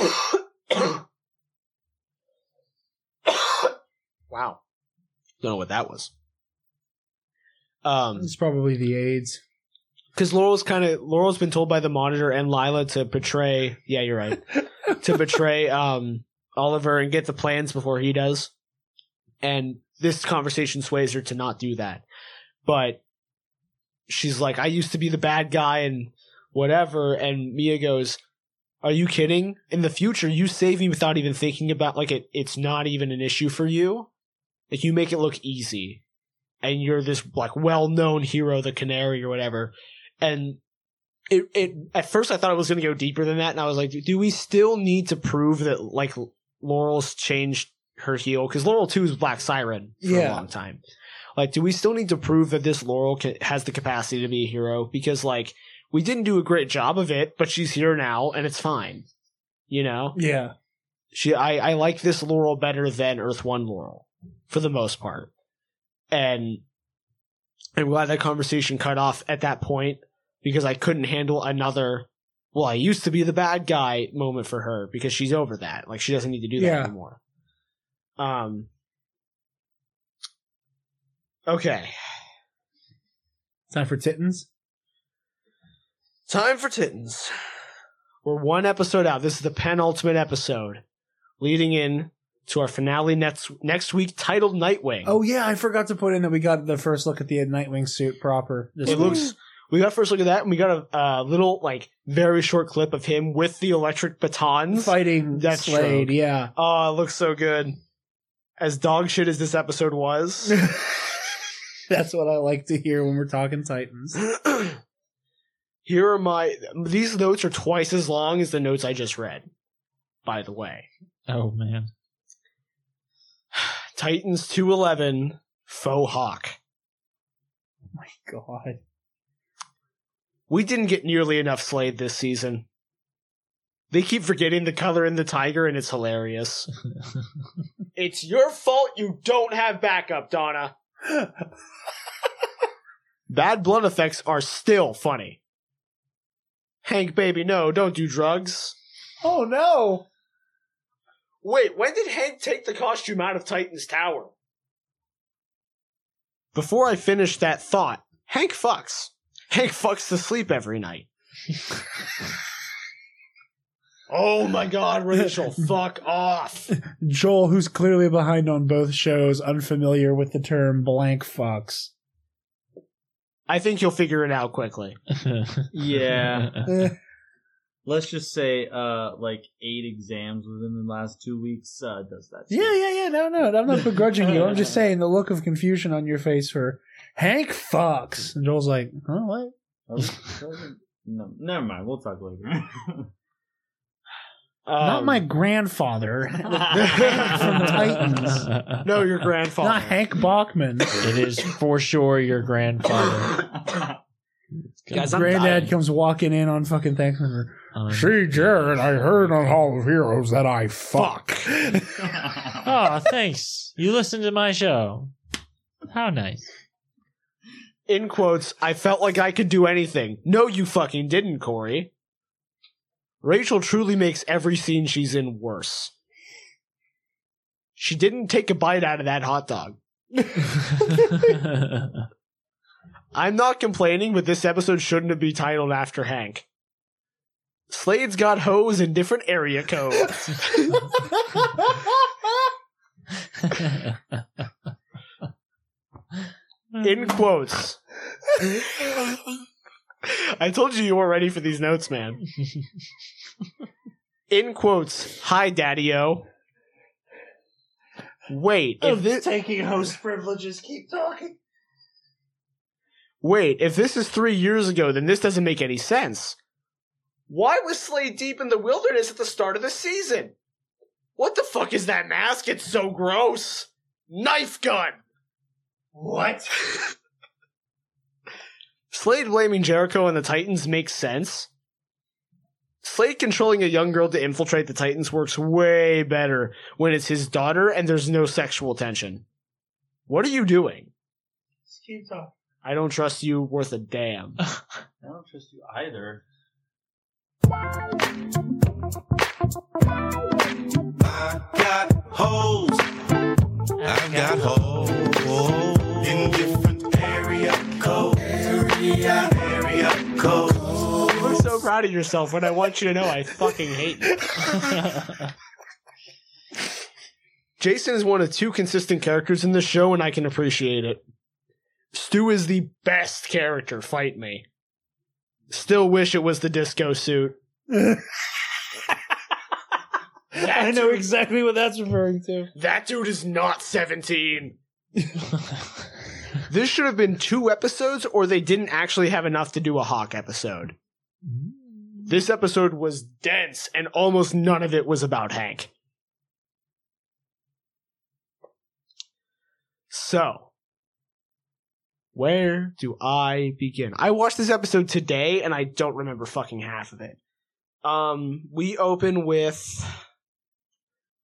wow, don't know what that was. Um, It's probably the AIDS. Because Laurel's kind of Laurel's been told by the monitor and Lyla to betray. Yeah, you're right. to betray um Oliver and get the plans before he does. And this conversation sways her to not do that. But she's like, I used to be the bad guy and whatever. And Mia goes, Are you kidding? In the future, you save me without even thinking about like it. It's not even an issue for you. Like you make it look easy, and you're this like well-known hero, the Canary or whatever. And it, it at first I thought it was going to go deeper than that, and I was like, do we still need to prove that like Laurel's changed her heel? Because Laurel Two is Black Siren for a long time. Like, do we still need to prove that this Laurel ca has the capacity to be a hero? Because like we didn't do a great job of it, but she's here now, and it's fine. You know, Yeah. she I I like this Laurel better than Earth One Laurel for the most part, and I'm glad that conversation cut off at that point because I couldn't handle another. Well, I used to be the bad guy moment for her because she's over that. Like she doesn't need to do that Yeah. anymore. Um. Okay, Time for Titans. time for Titans. We're one episode out. This is the penultimate episode, leading in to our finale next next week, titled Nightwing. Oh yeah, I forgot to put in that we got the first look at the Nightwing suit proper. This it week. looks. We got first look at that, and we got a uh, little like very short clip of him with the electric batons fighting That's Slade. Yeah. Oh, it looks so good. As dog shit as this episode was. That's what I like to hear when we're talking Titans. Here are my. These notes are twice as long as the notes I just read. By the way, Oh man. Titans two eleven faux hawk. Oh My God. We didn't get nearly enough Slade this season. They keep forgetting the color in the tiger, and it's hilarious. it's your fault you don't have backup, Donna. Bad blood effects are still funny. Hank, baby, no, don't do drugs. Oh no. Wait, when did Hank take the costume out of Titan's tower? Before I finish that thought, Hank fucks. Hank fucks to sleep every night. oh my god, Rachel, fuck off. Joel, who's clearly behind on both shows, unfamiliar with the term blank fucks. I think you'll figure it out quickly. Yeah. Eh, Let's just say, uh, like eight exams within the last two weeks uh, does that. yeah, yeah, yeah. No, no, I'm not begrudging you. I'm just saying the look of confusion on your face for Hank Fox. And Joel's like, huh, what? No, never mind. We'll talk later. not Um, my grandfather. Hank from Titans. No, your grandfather. Not Hank Bachman. It is for sure your grandfather. Guys, I'm Granddad dying. comes walking in on fucking Thanksgiving. Um, See, Jared, I heard on Hall of Heroes that I fuck. oh, thanks. You listened to my show. How nice. In quotes, I felt like I could do anything. No, you fucking didn't, Corey. Rachel truly makes every scene she's in worse. She didn't take a bite out of that hot dog. I'm not complaining, but this episode shouldn't have been titled after Hank. Slade's got hoes in different area codes. in quotes. I told you you weren't ready for these notes, man. In quotes, hi, Daddy O. Wait, if this, taking host privileges. Keep talking. wait, if this is three years ago, then this doesn't make any sense. Why was Slade deep in the wilderness at the start of the season? What the fuck is that mask? It's so gross. Knife gun. What? Slade blaming Jericho and the Titans makes sense. Slade controlling a young girl to infiltrate the Titans works way better when it's his daughter and there's no sexual tension. What are you doing? Just keep talking. I don't trust you worth a damn. I don't trust you either. I got holes. I've got holes in different area code. Area, area code. You look so proud of yourself when I want you to know I fucking hate you. Jason is one of two consistent characters in the show, and I can appreciate it. Stu is the best character, fight me. Still wish it was the disco suit. I know exactly what that's referring to. That dude is not 17. this should have been two episodes, or they didn't actually have enough to do a Hawk episode. This episode was dense, and almost none of it was about Hank. So, where do I begin? I watched this episode today, and I don't remember fucking half of it. Um, we open with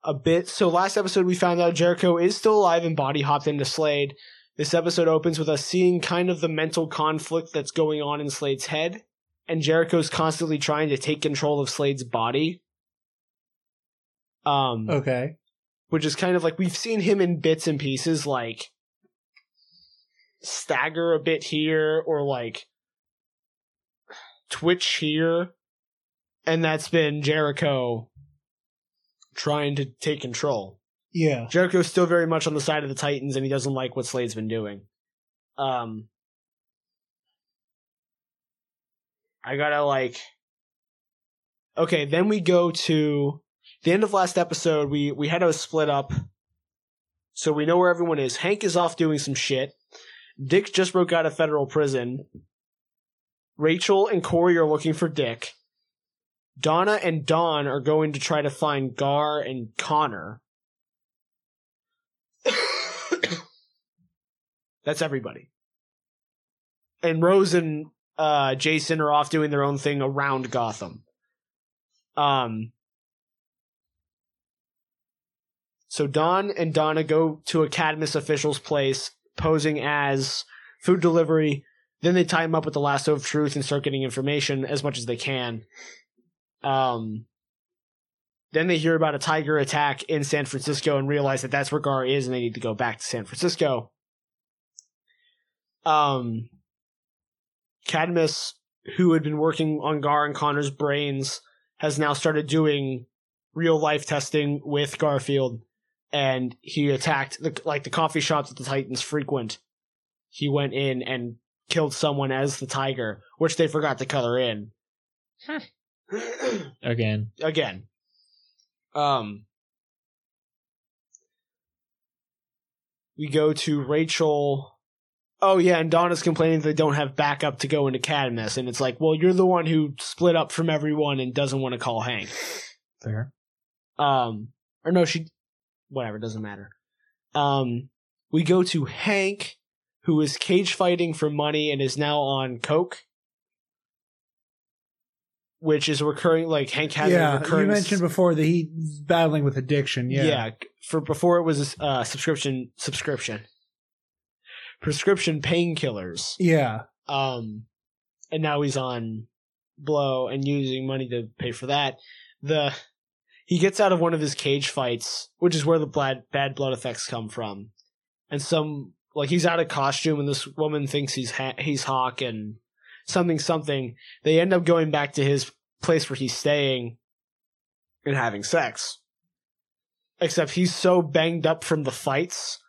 a bit. So last episode we found out Jericho is still alive and body hopped into Slade. This episode opens with us seeing kind of the mental conflict that's going on in Slade's head, and Jericho's constantly trying to take control of Slade's body. Um, Okay. which is kind of like we've seen him in bits and pieces, like stagger a bit here or like twitch here, and that's been Jericho trying to take control. Yeah. Jericho's still very much on the side of the Titans, and he doesn't like what Slade's been doing. Um, I gotta like. Okay, then we go to the end of last episode. We we had to split up, so we know where everyone is. Hank is off doing some shit. Dick just broke out of federal prison. Rachel and Corey are looking for Dick. Donna and Dawn are going to try to find Gar and Conner. That's everybody. And Rose and uh, Jason are off doing their own thing around Gotham. Um. So Dawn and Donna go to a Cadmus official's place, posing as food delivery. Then they tie him up with the lasso of truth and start getting information as much as they can. Um. Then they hear about a tiger attack in San Francisco and realize that that's where Gar is, and they need to go back to San Francisco. Um, Cadmus, who had been working on Gar and Conner's brains, has now started doing real life testing with Garfield, and he attacked the like the coffee shops that the Titans frequent. He went in and killed someone as the tiger, which they forgot to color in. Again. Again. Um we go to Rachel Oh yeah, and Donna's complaining they don't have backup to go into Cadmus, and it's like, well, you're the one who split up from everyone and doesn't want to call Hank. Fair. Um, or no, she, whatever, doesn't matter. Um, we go to Hank, who is cage fighting for money and is now on coke, which is recurring. Like Hank had a yeah. recurring. You mentioned before that he's battling with addiction. Yeah. yeah. for before it was a uh, subscription subscription. Prescription painkillers. Yeah. Um, and now he's on blow and using money to pay for that. The he gets out of one of his cage fights, which is where the bad bad blood effects come from, and some like he's out of costume, and this woman thinks he's ha- he's Hawk and something something. They end up going back to his place where he's staying and having sex. Except he's so banged up from the fights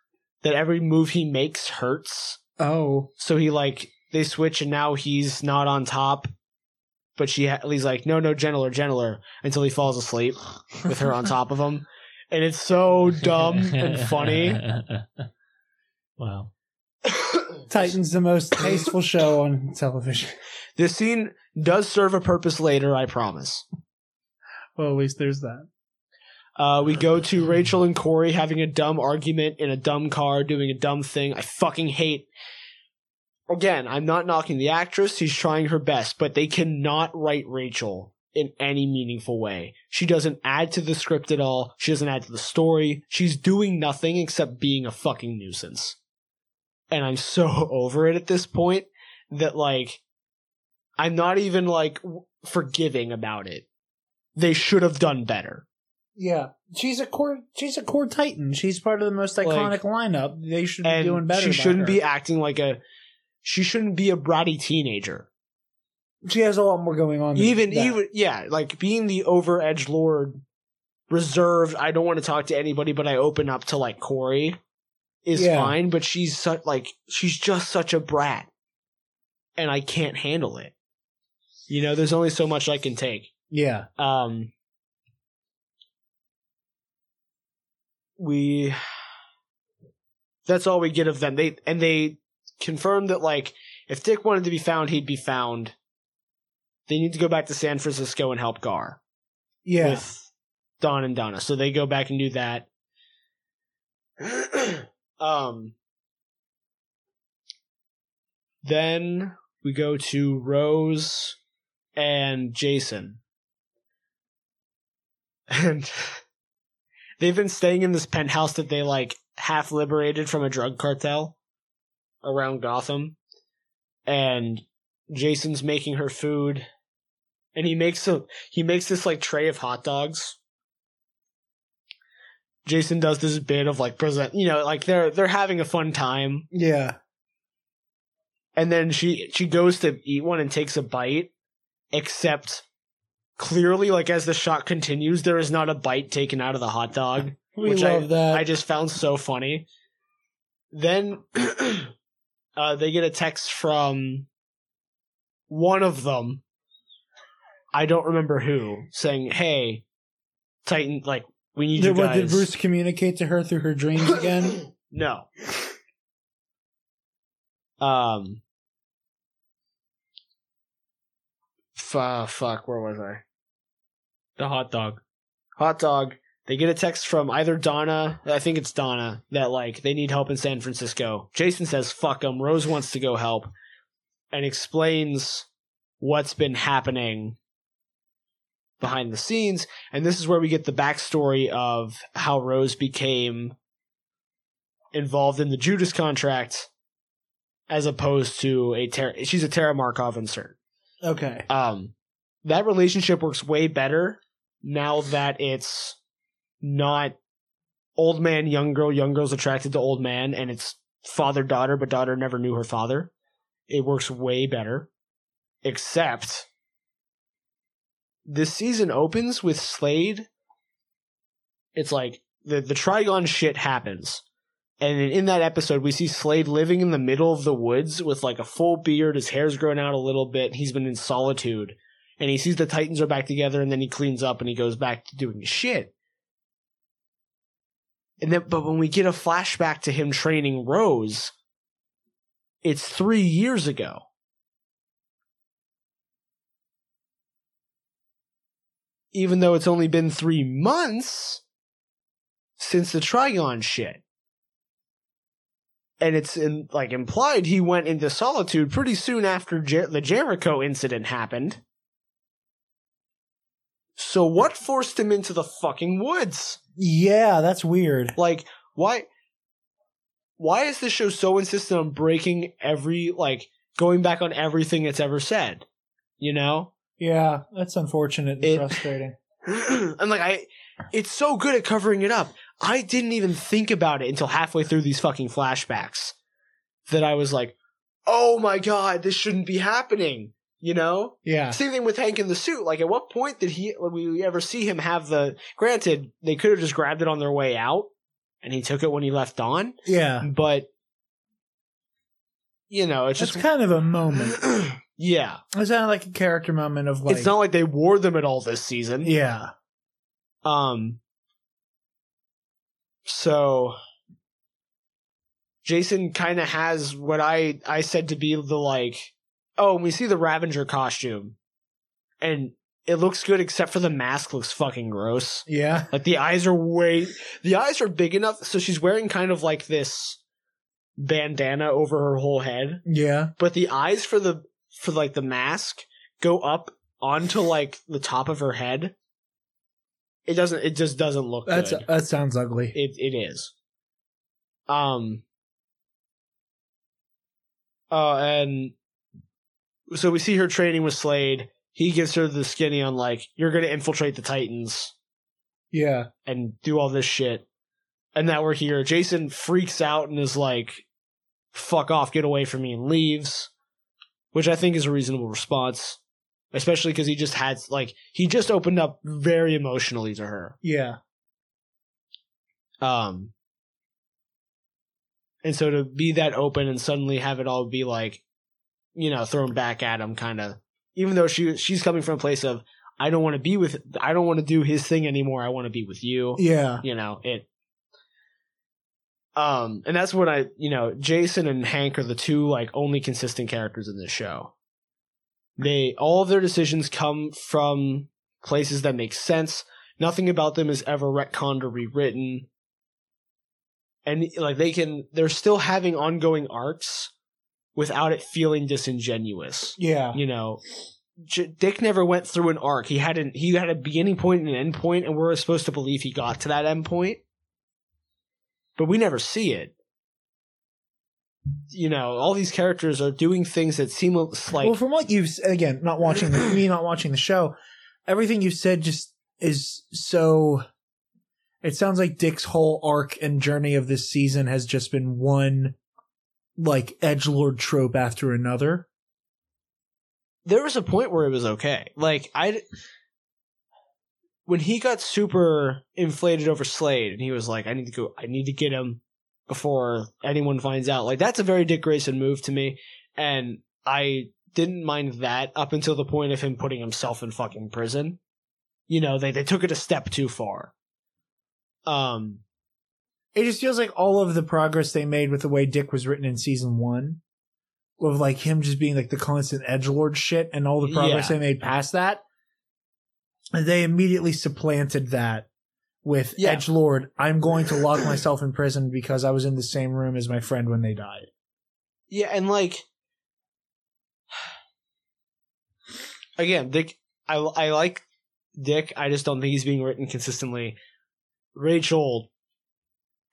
that every move he makes hurts. Oh. So he like they switch and now he's not on top, but she ha- he's like no no gentler gentler until he falls asleep with her on top of him, and it's so dumb and funny. wow. Titan's the most tasteful show on television. This scene does serve a purpose later, I promise. Well, at least there's that. Uh, we go to Rachel and Corey having a dumb argument in a dumb car, doing a dumb thing. I fucking hate. Again, I'm not knocking the actress. She's trying her best, but they cannot write Rachel in any meaningful way. She doesn't add to the script at all. She doesn't add to the story. She's doing nothing except being a fucking nuisance. And I'm so over it at this point that like, I'm not even like forgiving about it. They should have done better. Yeah, she's a core. She's a core Titan. She's part of the most iconic lineup. They should be doing better. she shouldn't be acting like a she shouldn't be a bratty teenager She has a lot more going on. than even that. even yeah like being the over edge lord reserved i don't want to talk to anybody but i open up to like corey is Yeah. fine but she's such like she's just such a brat and i can't handle it you know there's only so much i can take Yeah. um we that's all we get of them. They and they confirm that like if dick wanted to be found he'd be found. They need to go back to san francisco and help gar Yeah. with dawn and donna. So they go back and do that. Um then we go to rose and jason. And they've been staying in this penthouse that they like half liberated from a drug cartel around Gotham. And Jason's making her food and he makes a he makes this like tray of hot dogs. Jason does this bit of like present, you know, like they're they're having a fun time Yeah. and then she she goes to eat one and takes a bite except clearly like as the shot continues there is not a bite taken out of the hot dog We which love I, that. I just found so funny then uh, they get a text from one of them i don't remember who saying hey titan like we need Did, you what, did Bruce communicate to her through her dreams again? no. Um. F- fuck, where was I? The hot dog. Hot dog. They get a text from either Donna, I think it's Donna, that like they need help in San Francisco. Jason says fuck them. Rose wants to go help and explains what's been happening behind the scenes. And this is where we get the backstory of how Rose became involved in the Judas contract as opposed to a Ter- she's a Tara Markov insert. Okay. Um that relationship works way better now that it's not old man, young girl, young girl's attracted to old man, and it's father daughter, but daughter never knew her father. It works way better. Except this season opens with Slade. It's like the the Trigon shit happens. And in that episode, we see Slade living in the middle of the woods with like a full beard. His hair's grown out a little bit. He's been in solitude. And he sees the Titans are back together and then he cleans up and he goes back to doing his shit. And then, but when we get a flashback to him training Rose, it's three years ago. Even though it's only been three months since the Trigon shit. And it's in, like implied he went into solitude pretty soon after Jer- the Jericho incident happened. So what forced him into the fucking woods? Yeah, that's weird. Like, why? why is this show so insistent on breaking every like going back on everything it's ever said? You know? Yeah, that's unfortunate and It- frustrating. and like I it's so good at covering it up. I didn't even think about it until halfway through these fucking flashbacks that I was like, "Oh my god, this shouldn't be happening." You know? Yeah. Same thing with Hank in the suit. Like, at what point did he we ever see him have the? Granted, they could have just grabbed it on their way out, and he took it when he left on. Yeah. But you know, it's It's just kind of a moment. yeah. It's of like a character moment of like. it's not like they wore them at all this season. Yeah. Um. So Jason kind of has what I I said to be the like, oh, we see the Ravenger costume, and it looks good except for the mask looks fucking gross. Yeah. Like the eyes are way the eyes are big enough, so she's wearing kind of like this bandana over her whole head, Yeah. but the eyes for the for like the mask go up onto like the top of her head. It doesn't. It just doesn't look That's good. that sounds ugly. It it is. Um. Uh, and so we see her training with Slade. He gives her the skinny on like, "You're gonna infiltrate the Titans Yeah. and do all this shit." And now we're here. Jason freaks out and is like, "Fuck off! Get away from me!" and leaves, which I think is a reasonable response, especially because he just had like he just opened up very emotionally to her. Yeah. Um, and so to be that open and suddenly have it all be like, you know, thrown back at him, kind of, even though she she's coming from a place of I don't want to be with, I don't want to do his thing anymore. I want to be with you. Yeah. You know it. Um, and that's what I, you know, Jason and Hank are the two like only consistent characters in this show. They all of their decisions come from places that make sense. Nothing about them is ever retconned or rewritten. And like they can, they're still having ongoing arcs without it feeling disingenuous. Yeah. You know, J- Dick never went through an arc. He had an he had a beginning point and an end point, and we're supposed to believe he got to that end point, but we never see it. You know, all these characters are doing things that seem like well, from what you've again, not watching the, me, not watching the show, everything you've said just is so. It sounds like Dick's whole arc and journey of this season has just been one, like edge lord trope after another. there was a point where it was okay. Like I, when he got super inflated over Slade, and he was like, "I need to go. I need to get him before anyone finds out." Like that's a very Dick Grayson move to me, and I didn't mind that up until the point of him putting himself in fucking prison. You know, they they took it a step too far. Um, It just feels like all of the progress they made with the way Dick was written in season one, of like him just being like the constant edge lord shit, and all the progress Yeah. they made past that, they immediately supplanted that with Yeah. edge lord. I'm going to lock myself in prison because I was in the same room as my friend when they died. Yeah, and like again, Dick. I I like Dick. I just don't think he's being written consistently. Rachel,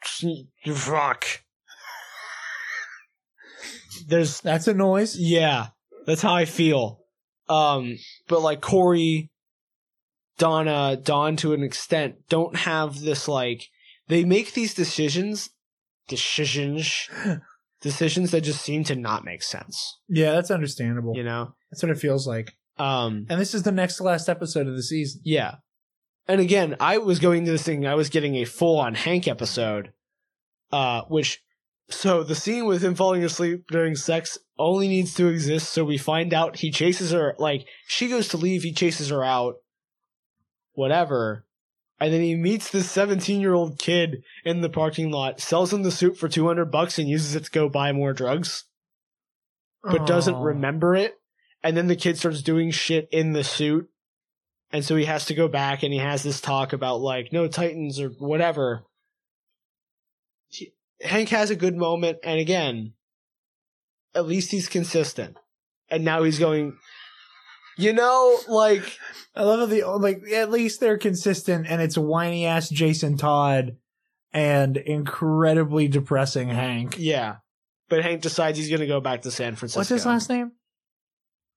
fuck. There's That's a noise. yeah, that's how I feel. Um, but like Corey, Donna, Dawn to an extent don't have this like they make these decisions, decisions, decisions that just seem to not make sense. Yeah, that's understandable. You know. That's what it feels like. Um, And this is the next to last episode of the season. yeah. And again, I was going to this thing, I was getting a full on Hank episode, uh, which, so the scene with him falling asleep during sex only needs to exist so we find out he chases her, like, she goes to leave, he chases her out, whatever. And then he meets this 17 year old kid in the parking lot, sells him the suit for 200 bucks and uses it to go buy more drugs. but doesn't remember it. And then the kid starts doing shit in the suit. And so he has to go back and he has this talk about like, no Titans or whatever. He- Hank has a good moment. And again, at least he's consistent. And now he's going, you know, like, I love the like at least they're consistent and it's whiny ass Jason Todd and incredibly depressing Hank. Yeah. But Hank decides he's going to go back to San Francisco. What's his last name?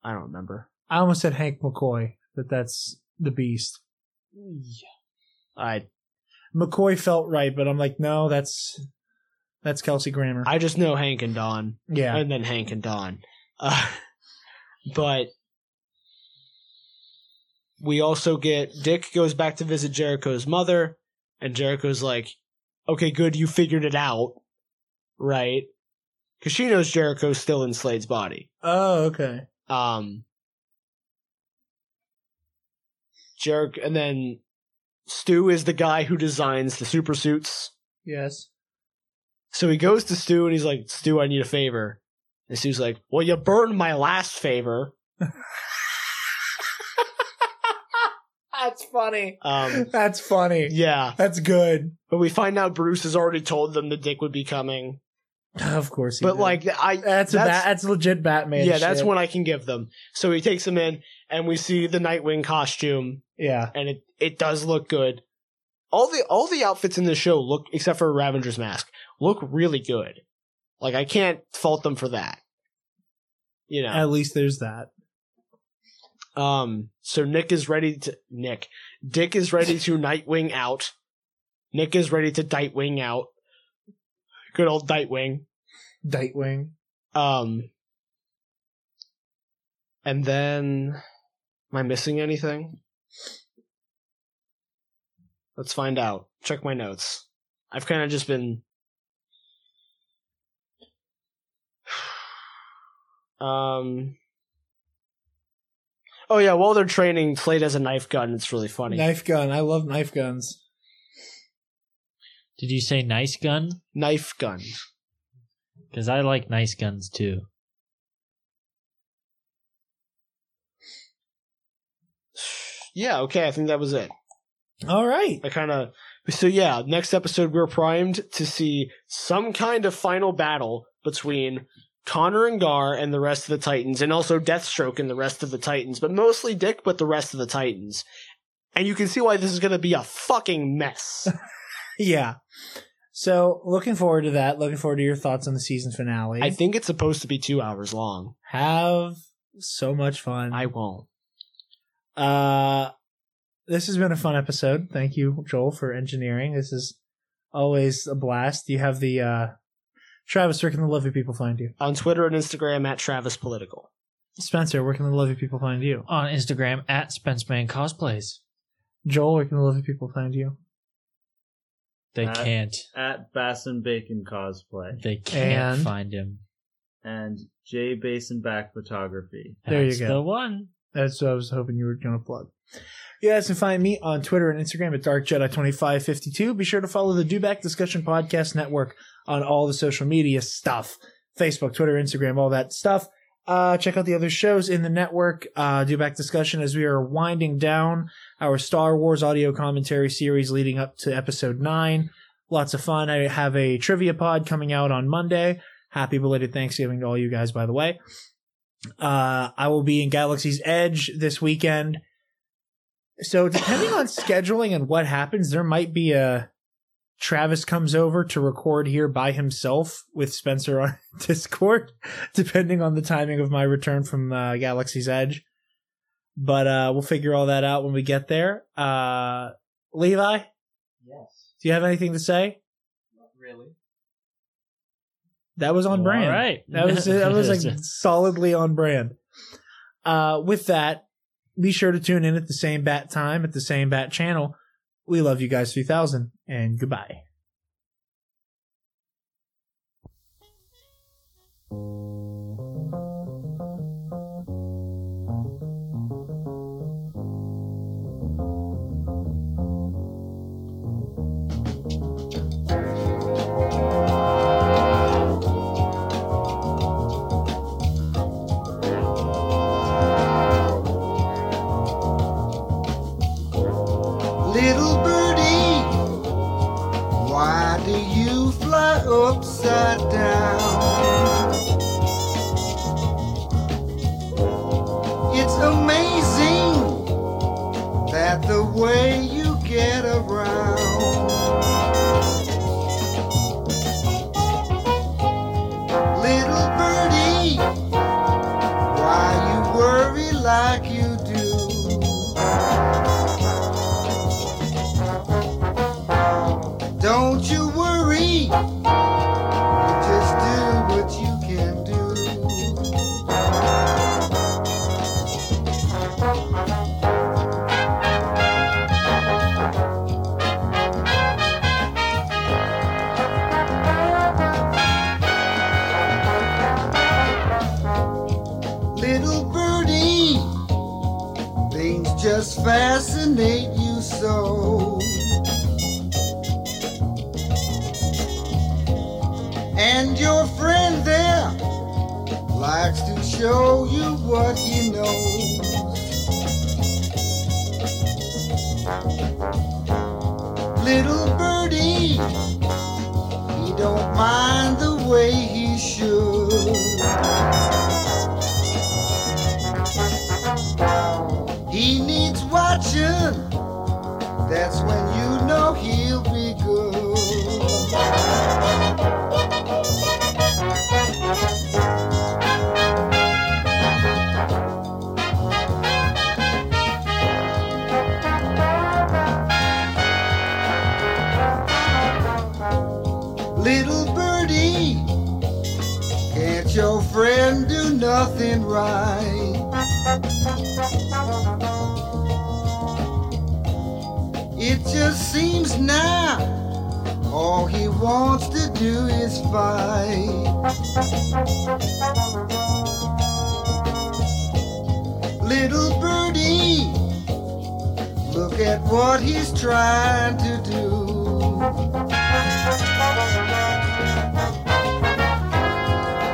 I don't remember. I almost said Hank McCoy, but that's the beast. I McCoy felt right, but I'm like, no, that's that's Kelsey Grammer. I just know Hank and Dawn. yeah. And then Hank and Dawn. Uh, but we also get Dick goes back to visit Jericho's mother, and Jericho's like, okay, good, you figured it out. Right? Because she knows Jericho's still in Slade's body. oh, okay. Um, Jericho, and then Stu is the guy who designs the super suits. Yes. So he goes to Stu and he's like, Stu, I need a favor. And Stu's like, Well, you burned my last favor. That's funny. Um, That's funny. yeah. That's good. But we find out Bruce has already told them the dick would be coming. Of course. He But did. like, I that's a that's, ba- that's legit Batman. yeah, that's shit. one I can give them. So he takes them in, and we see the Nightwing costume, Yeah. and it it does look good. All the all the outfits in the show look, except for Ravenger's mask, look really good. Like I can't fault them for that. You know. At least there's that. Um, so Nick is ready to Nick. Dick is ready to Nightwing out. Nick is ready to Nightwing out. Good old Dightwing. Dightwing. Um, and then, am I missing anything? Let's find out. Check my notes. I've kind of just been. Um. Oh yeah, while they're training, Slade has a knife gun. It's really funny. Knife gun. I love knife guns. Did you say nice gun? Knife gun. Because I like nice guns too. Yeah, okay, I think that was it. All right. I kind of so yeah. Next episode, we're primed to see some kind of final battle between Conner and Gar and the rest of the Titans, and also Deathstroke and the rest of the Titans, but mostly Dick, but the rest of the Titans. And you can see why this is going to be a fucking mess. Yeah. So looking forward to that. Looking forward to your thoughts on the season finale. I think it's supposed to be two hours long. have so much fun. I won't. Uh, this has been a fun episode. Thank you, Joel, for engineering. This is always a blast. You have the uh, Travis. Where can the lovely people find you? On Twitter and Instagram at Travis Political. Spencer. Where can the lovely people find you? On Instagram at SpenceMan Cosplays. Joel. Where can the lovely people find you? They At- can't. At Basson Bacon Cosplay. They can't And- find him. And Jay Basin Back Photography. There you That's go. The one. That's what I was hoping you were going to plug. You guys can find me on Twitter and Instagram at DarkJedi2552. Be sure to follow the Dewback Discussion Podcast Network on all the social media stuff Facebook, Twitter, Instagram, all that stuff. Uh, check out the other shows in the network. Uh, Dewback Discussion as we are winding down our Star Wars audio commentary series leading up to episode 9. Lots of fun. I have a trivia pod coming out on Monday. Happy belated Thanksgiving to all you guys, by the way. Uh, I will be in Galaxy's Edge this weekend. So depending on scheduling and what happens, there might be a Travis comes over to record here by himself with Spencer on Discord, depending on the timing of my return from uh, Galaxy's Edge. But uh, we'll figure all that out when we get there. Uh, Levi, Yes. do you have anything to say? Not really. That was on All brand. right. That was that was like solidly on brand. Uh, with that, be sure to tune in at the same bat time at the same bat channel. We love you guys 3000 and goodbye. Way Little birdie, look at what he's trying to do.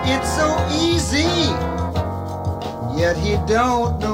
It's so easy, yet he don't know.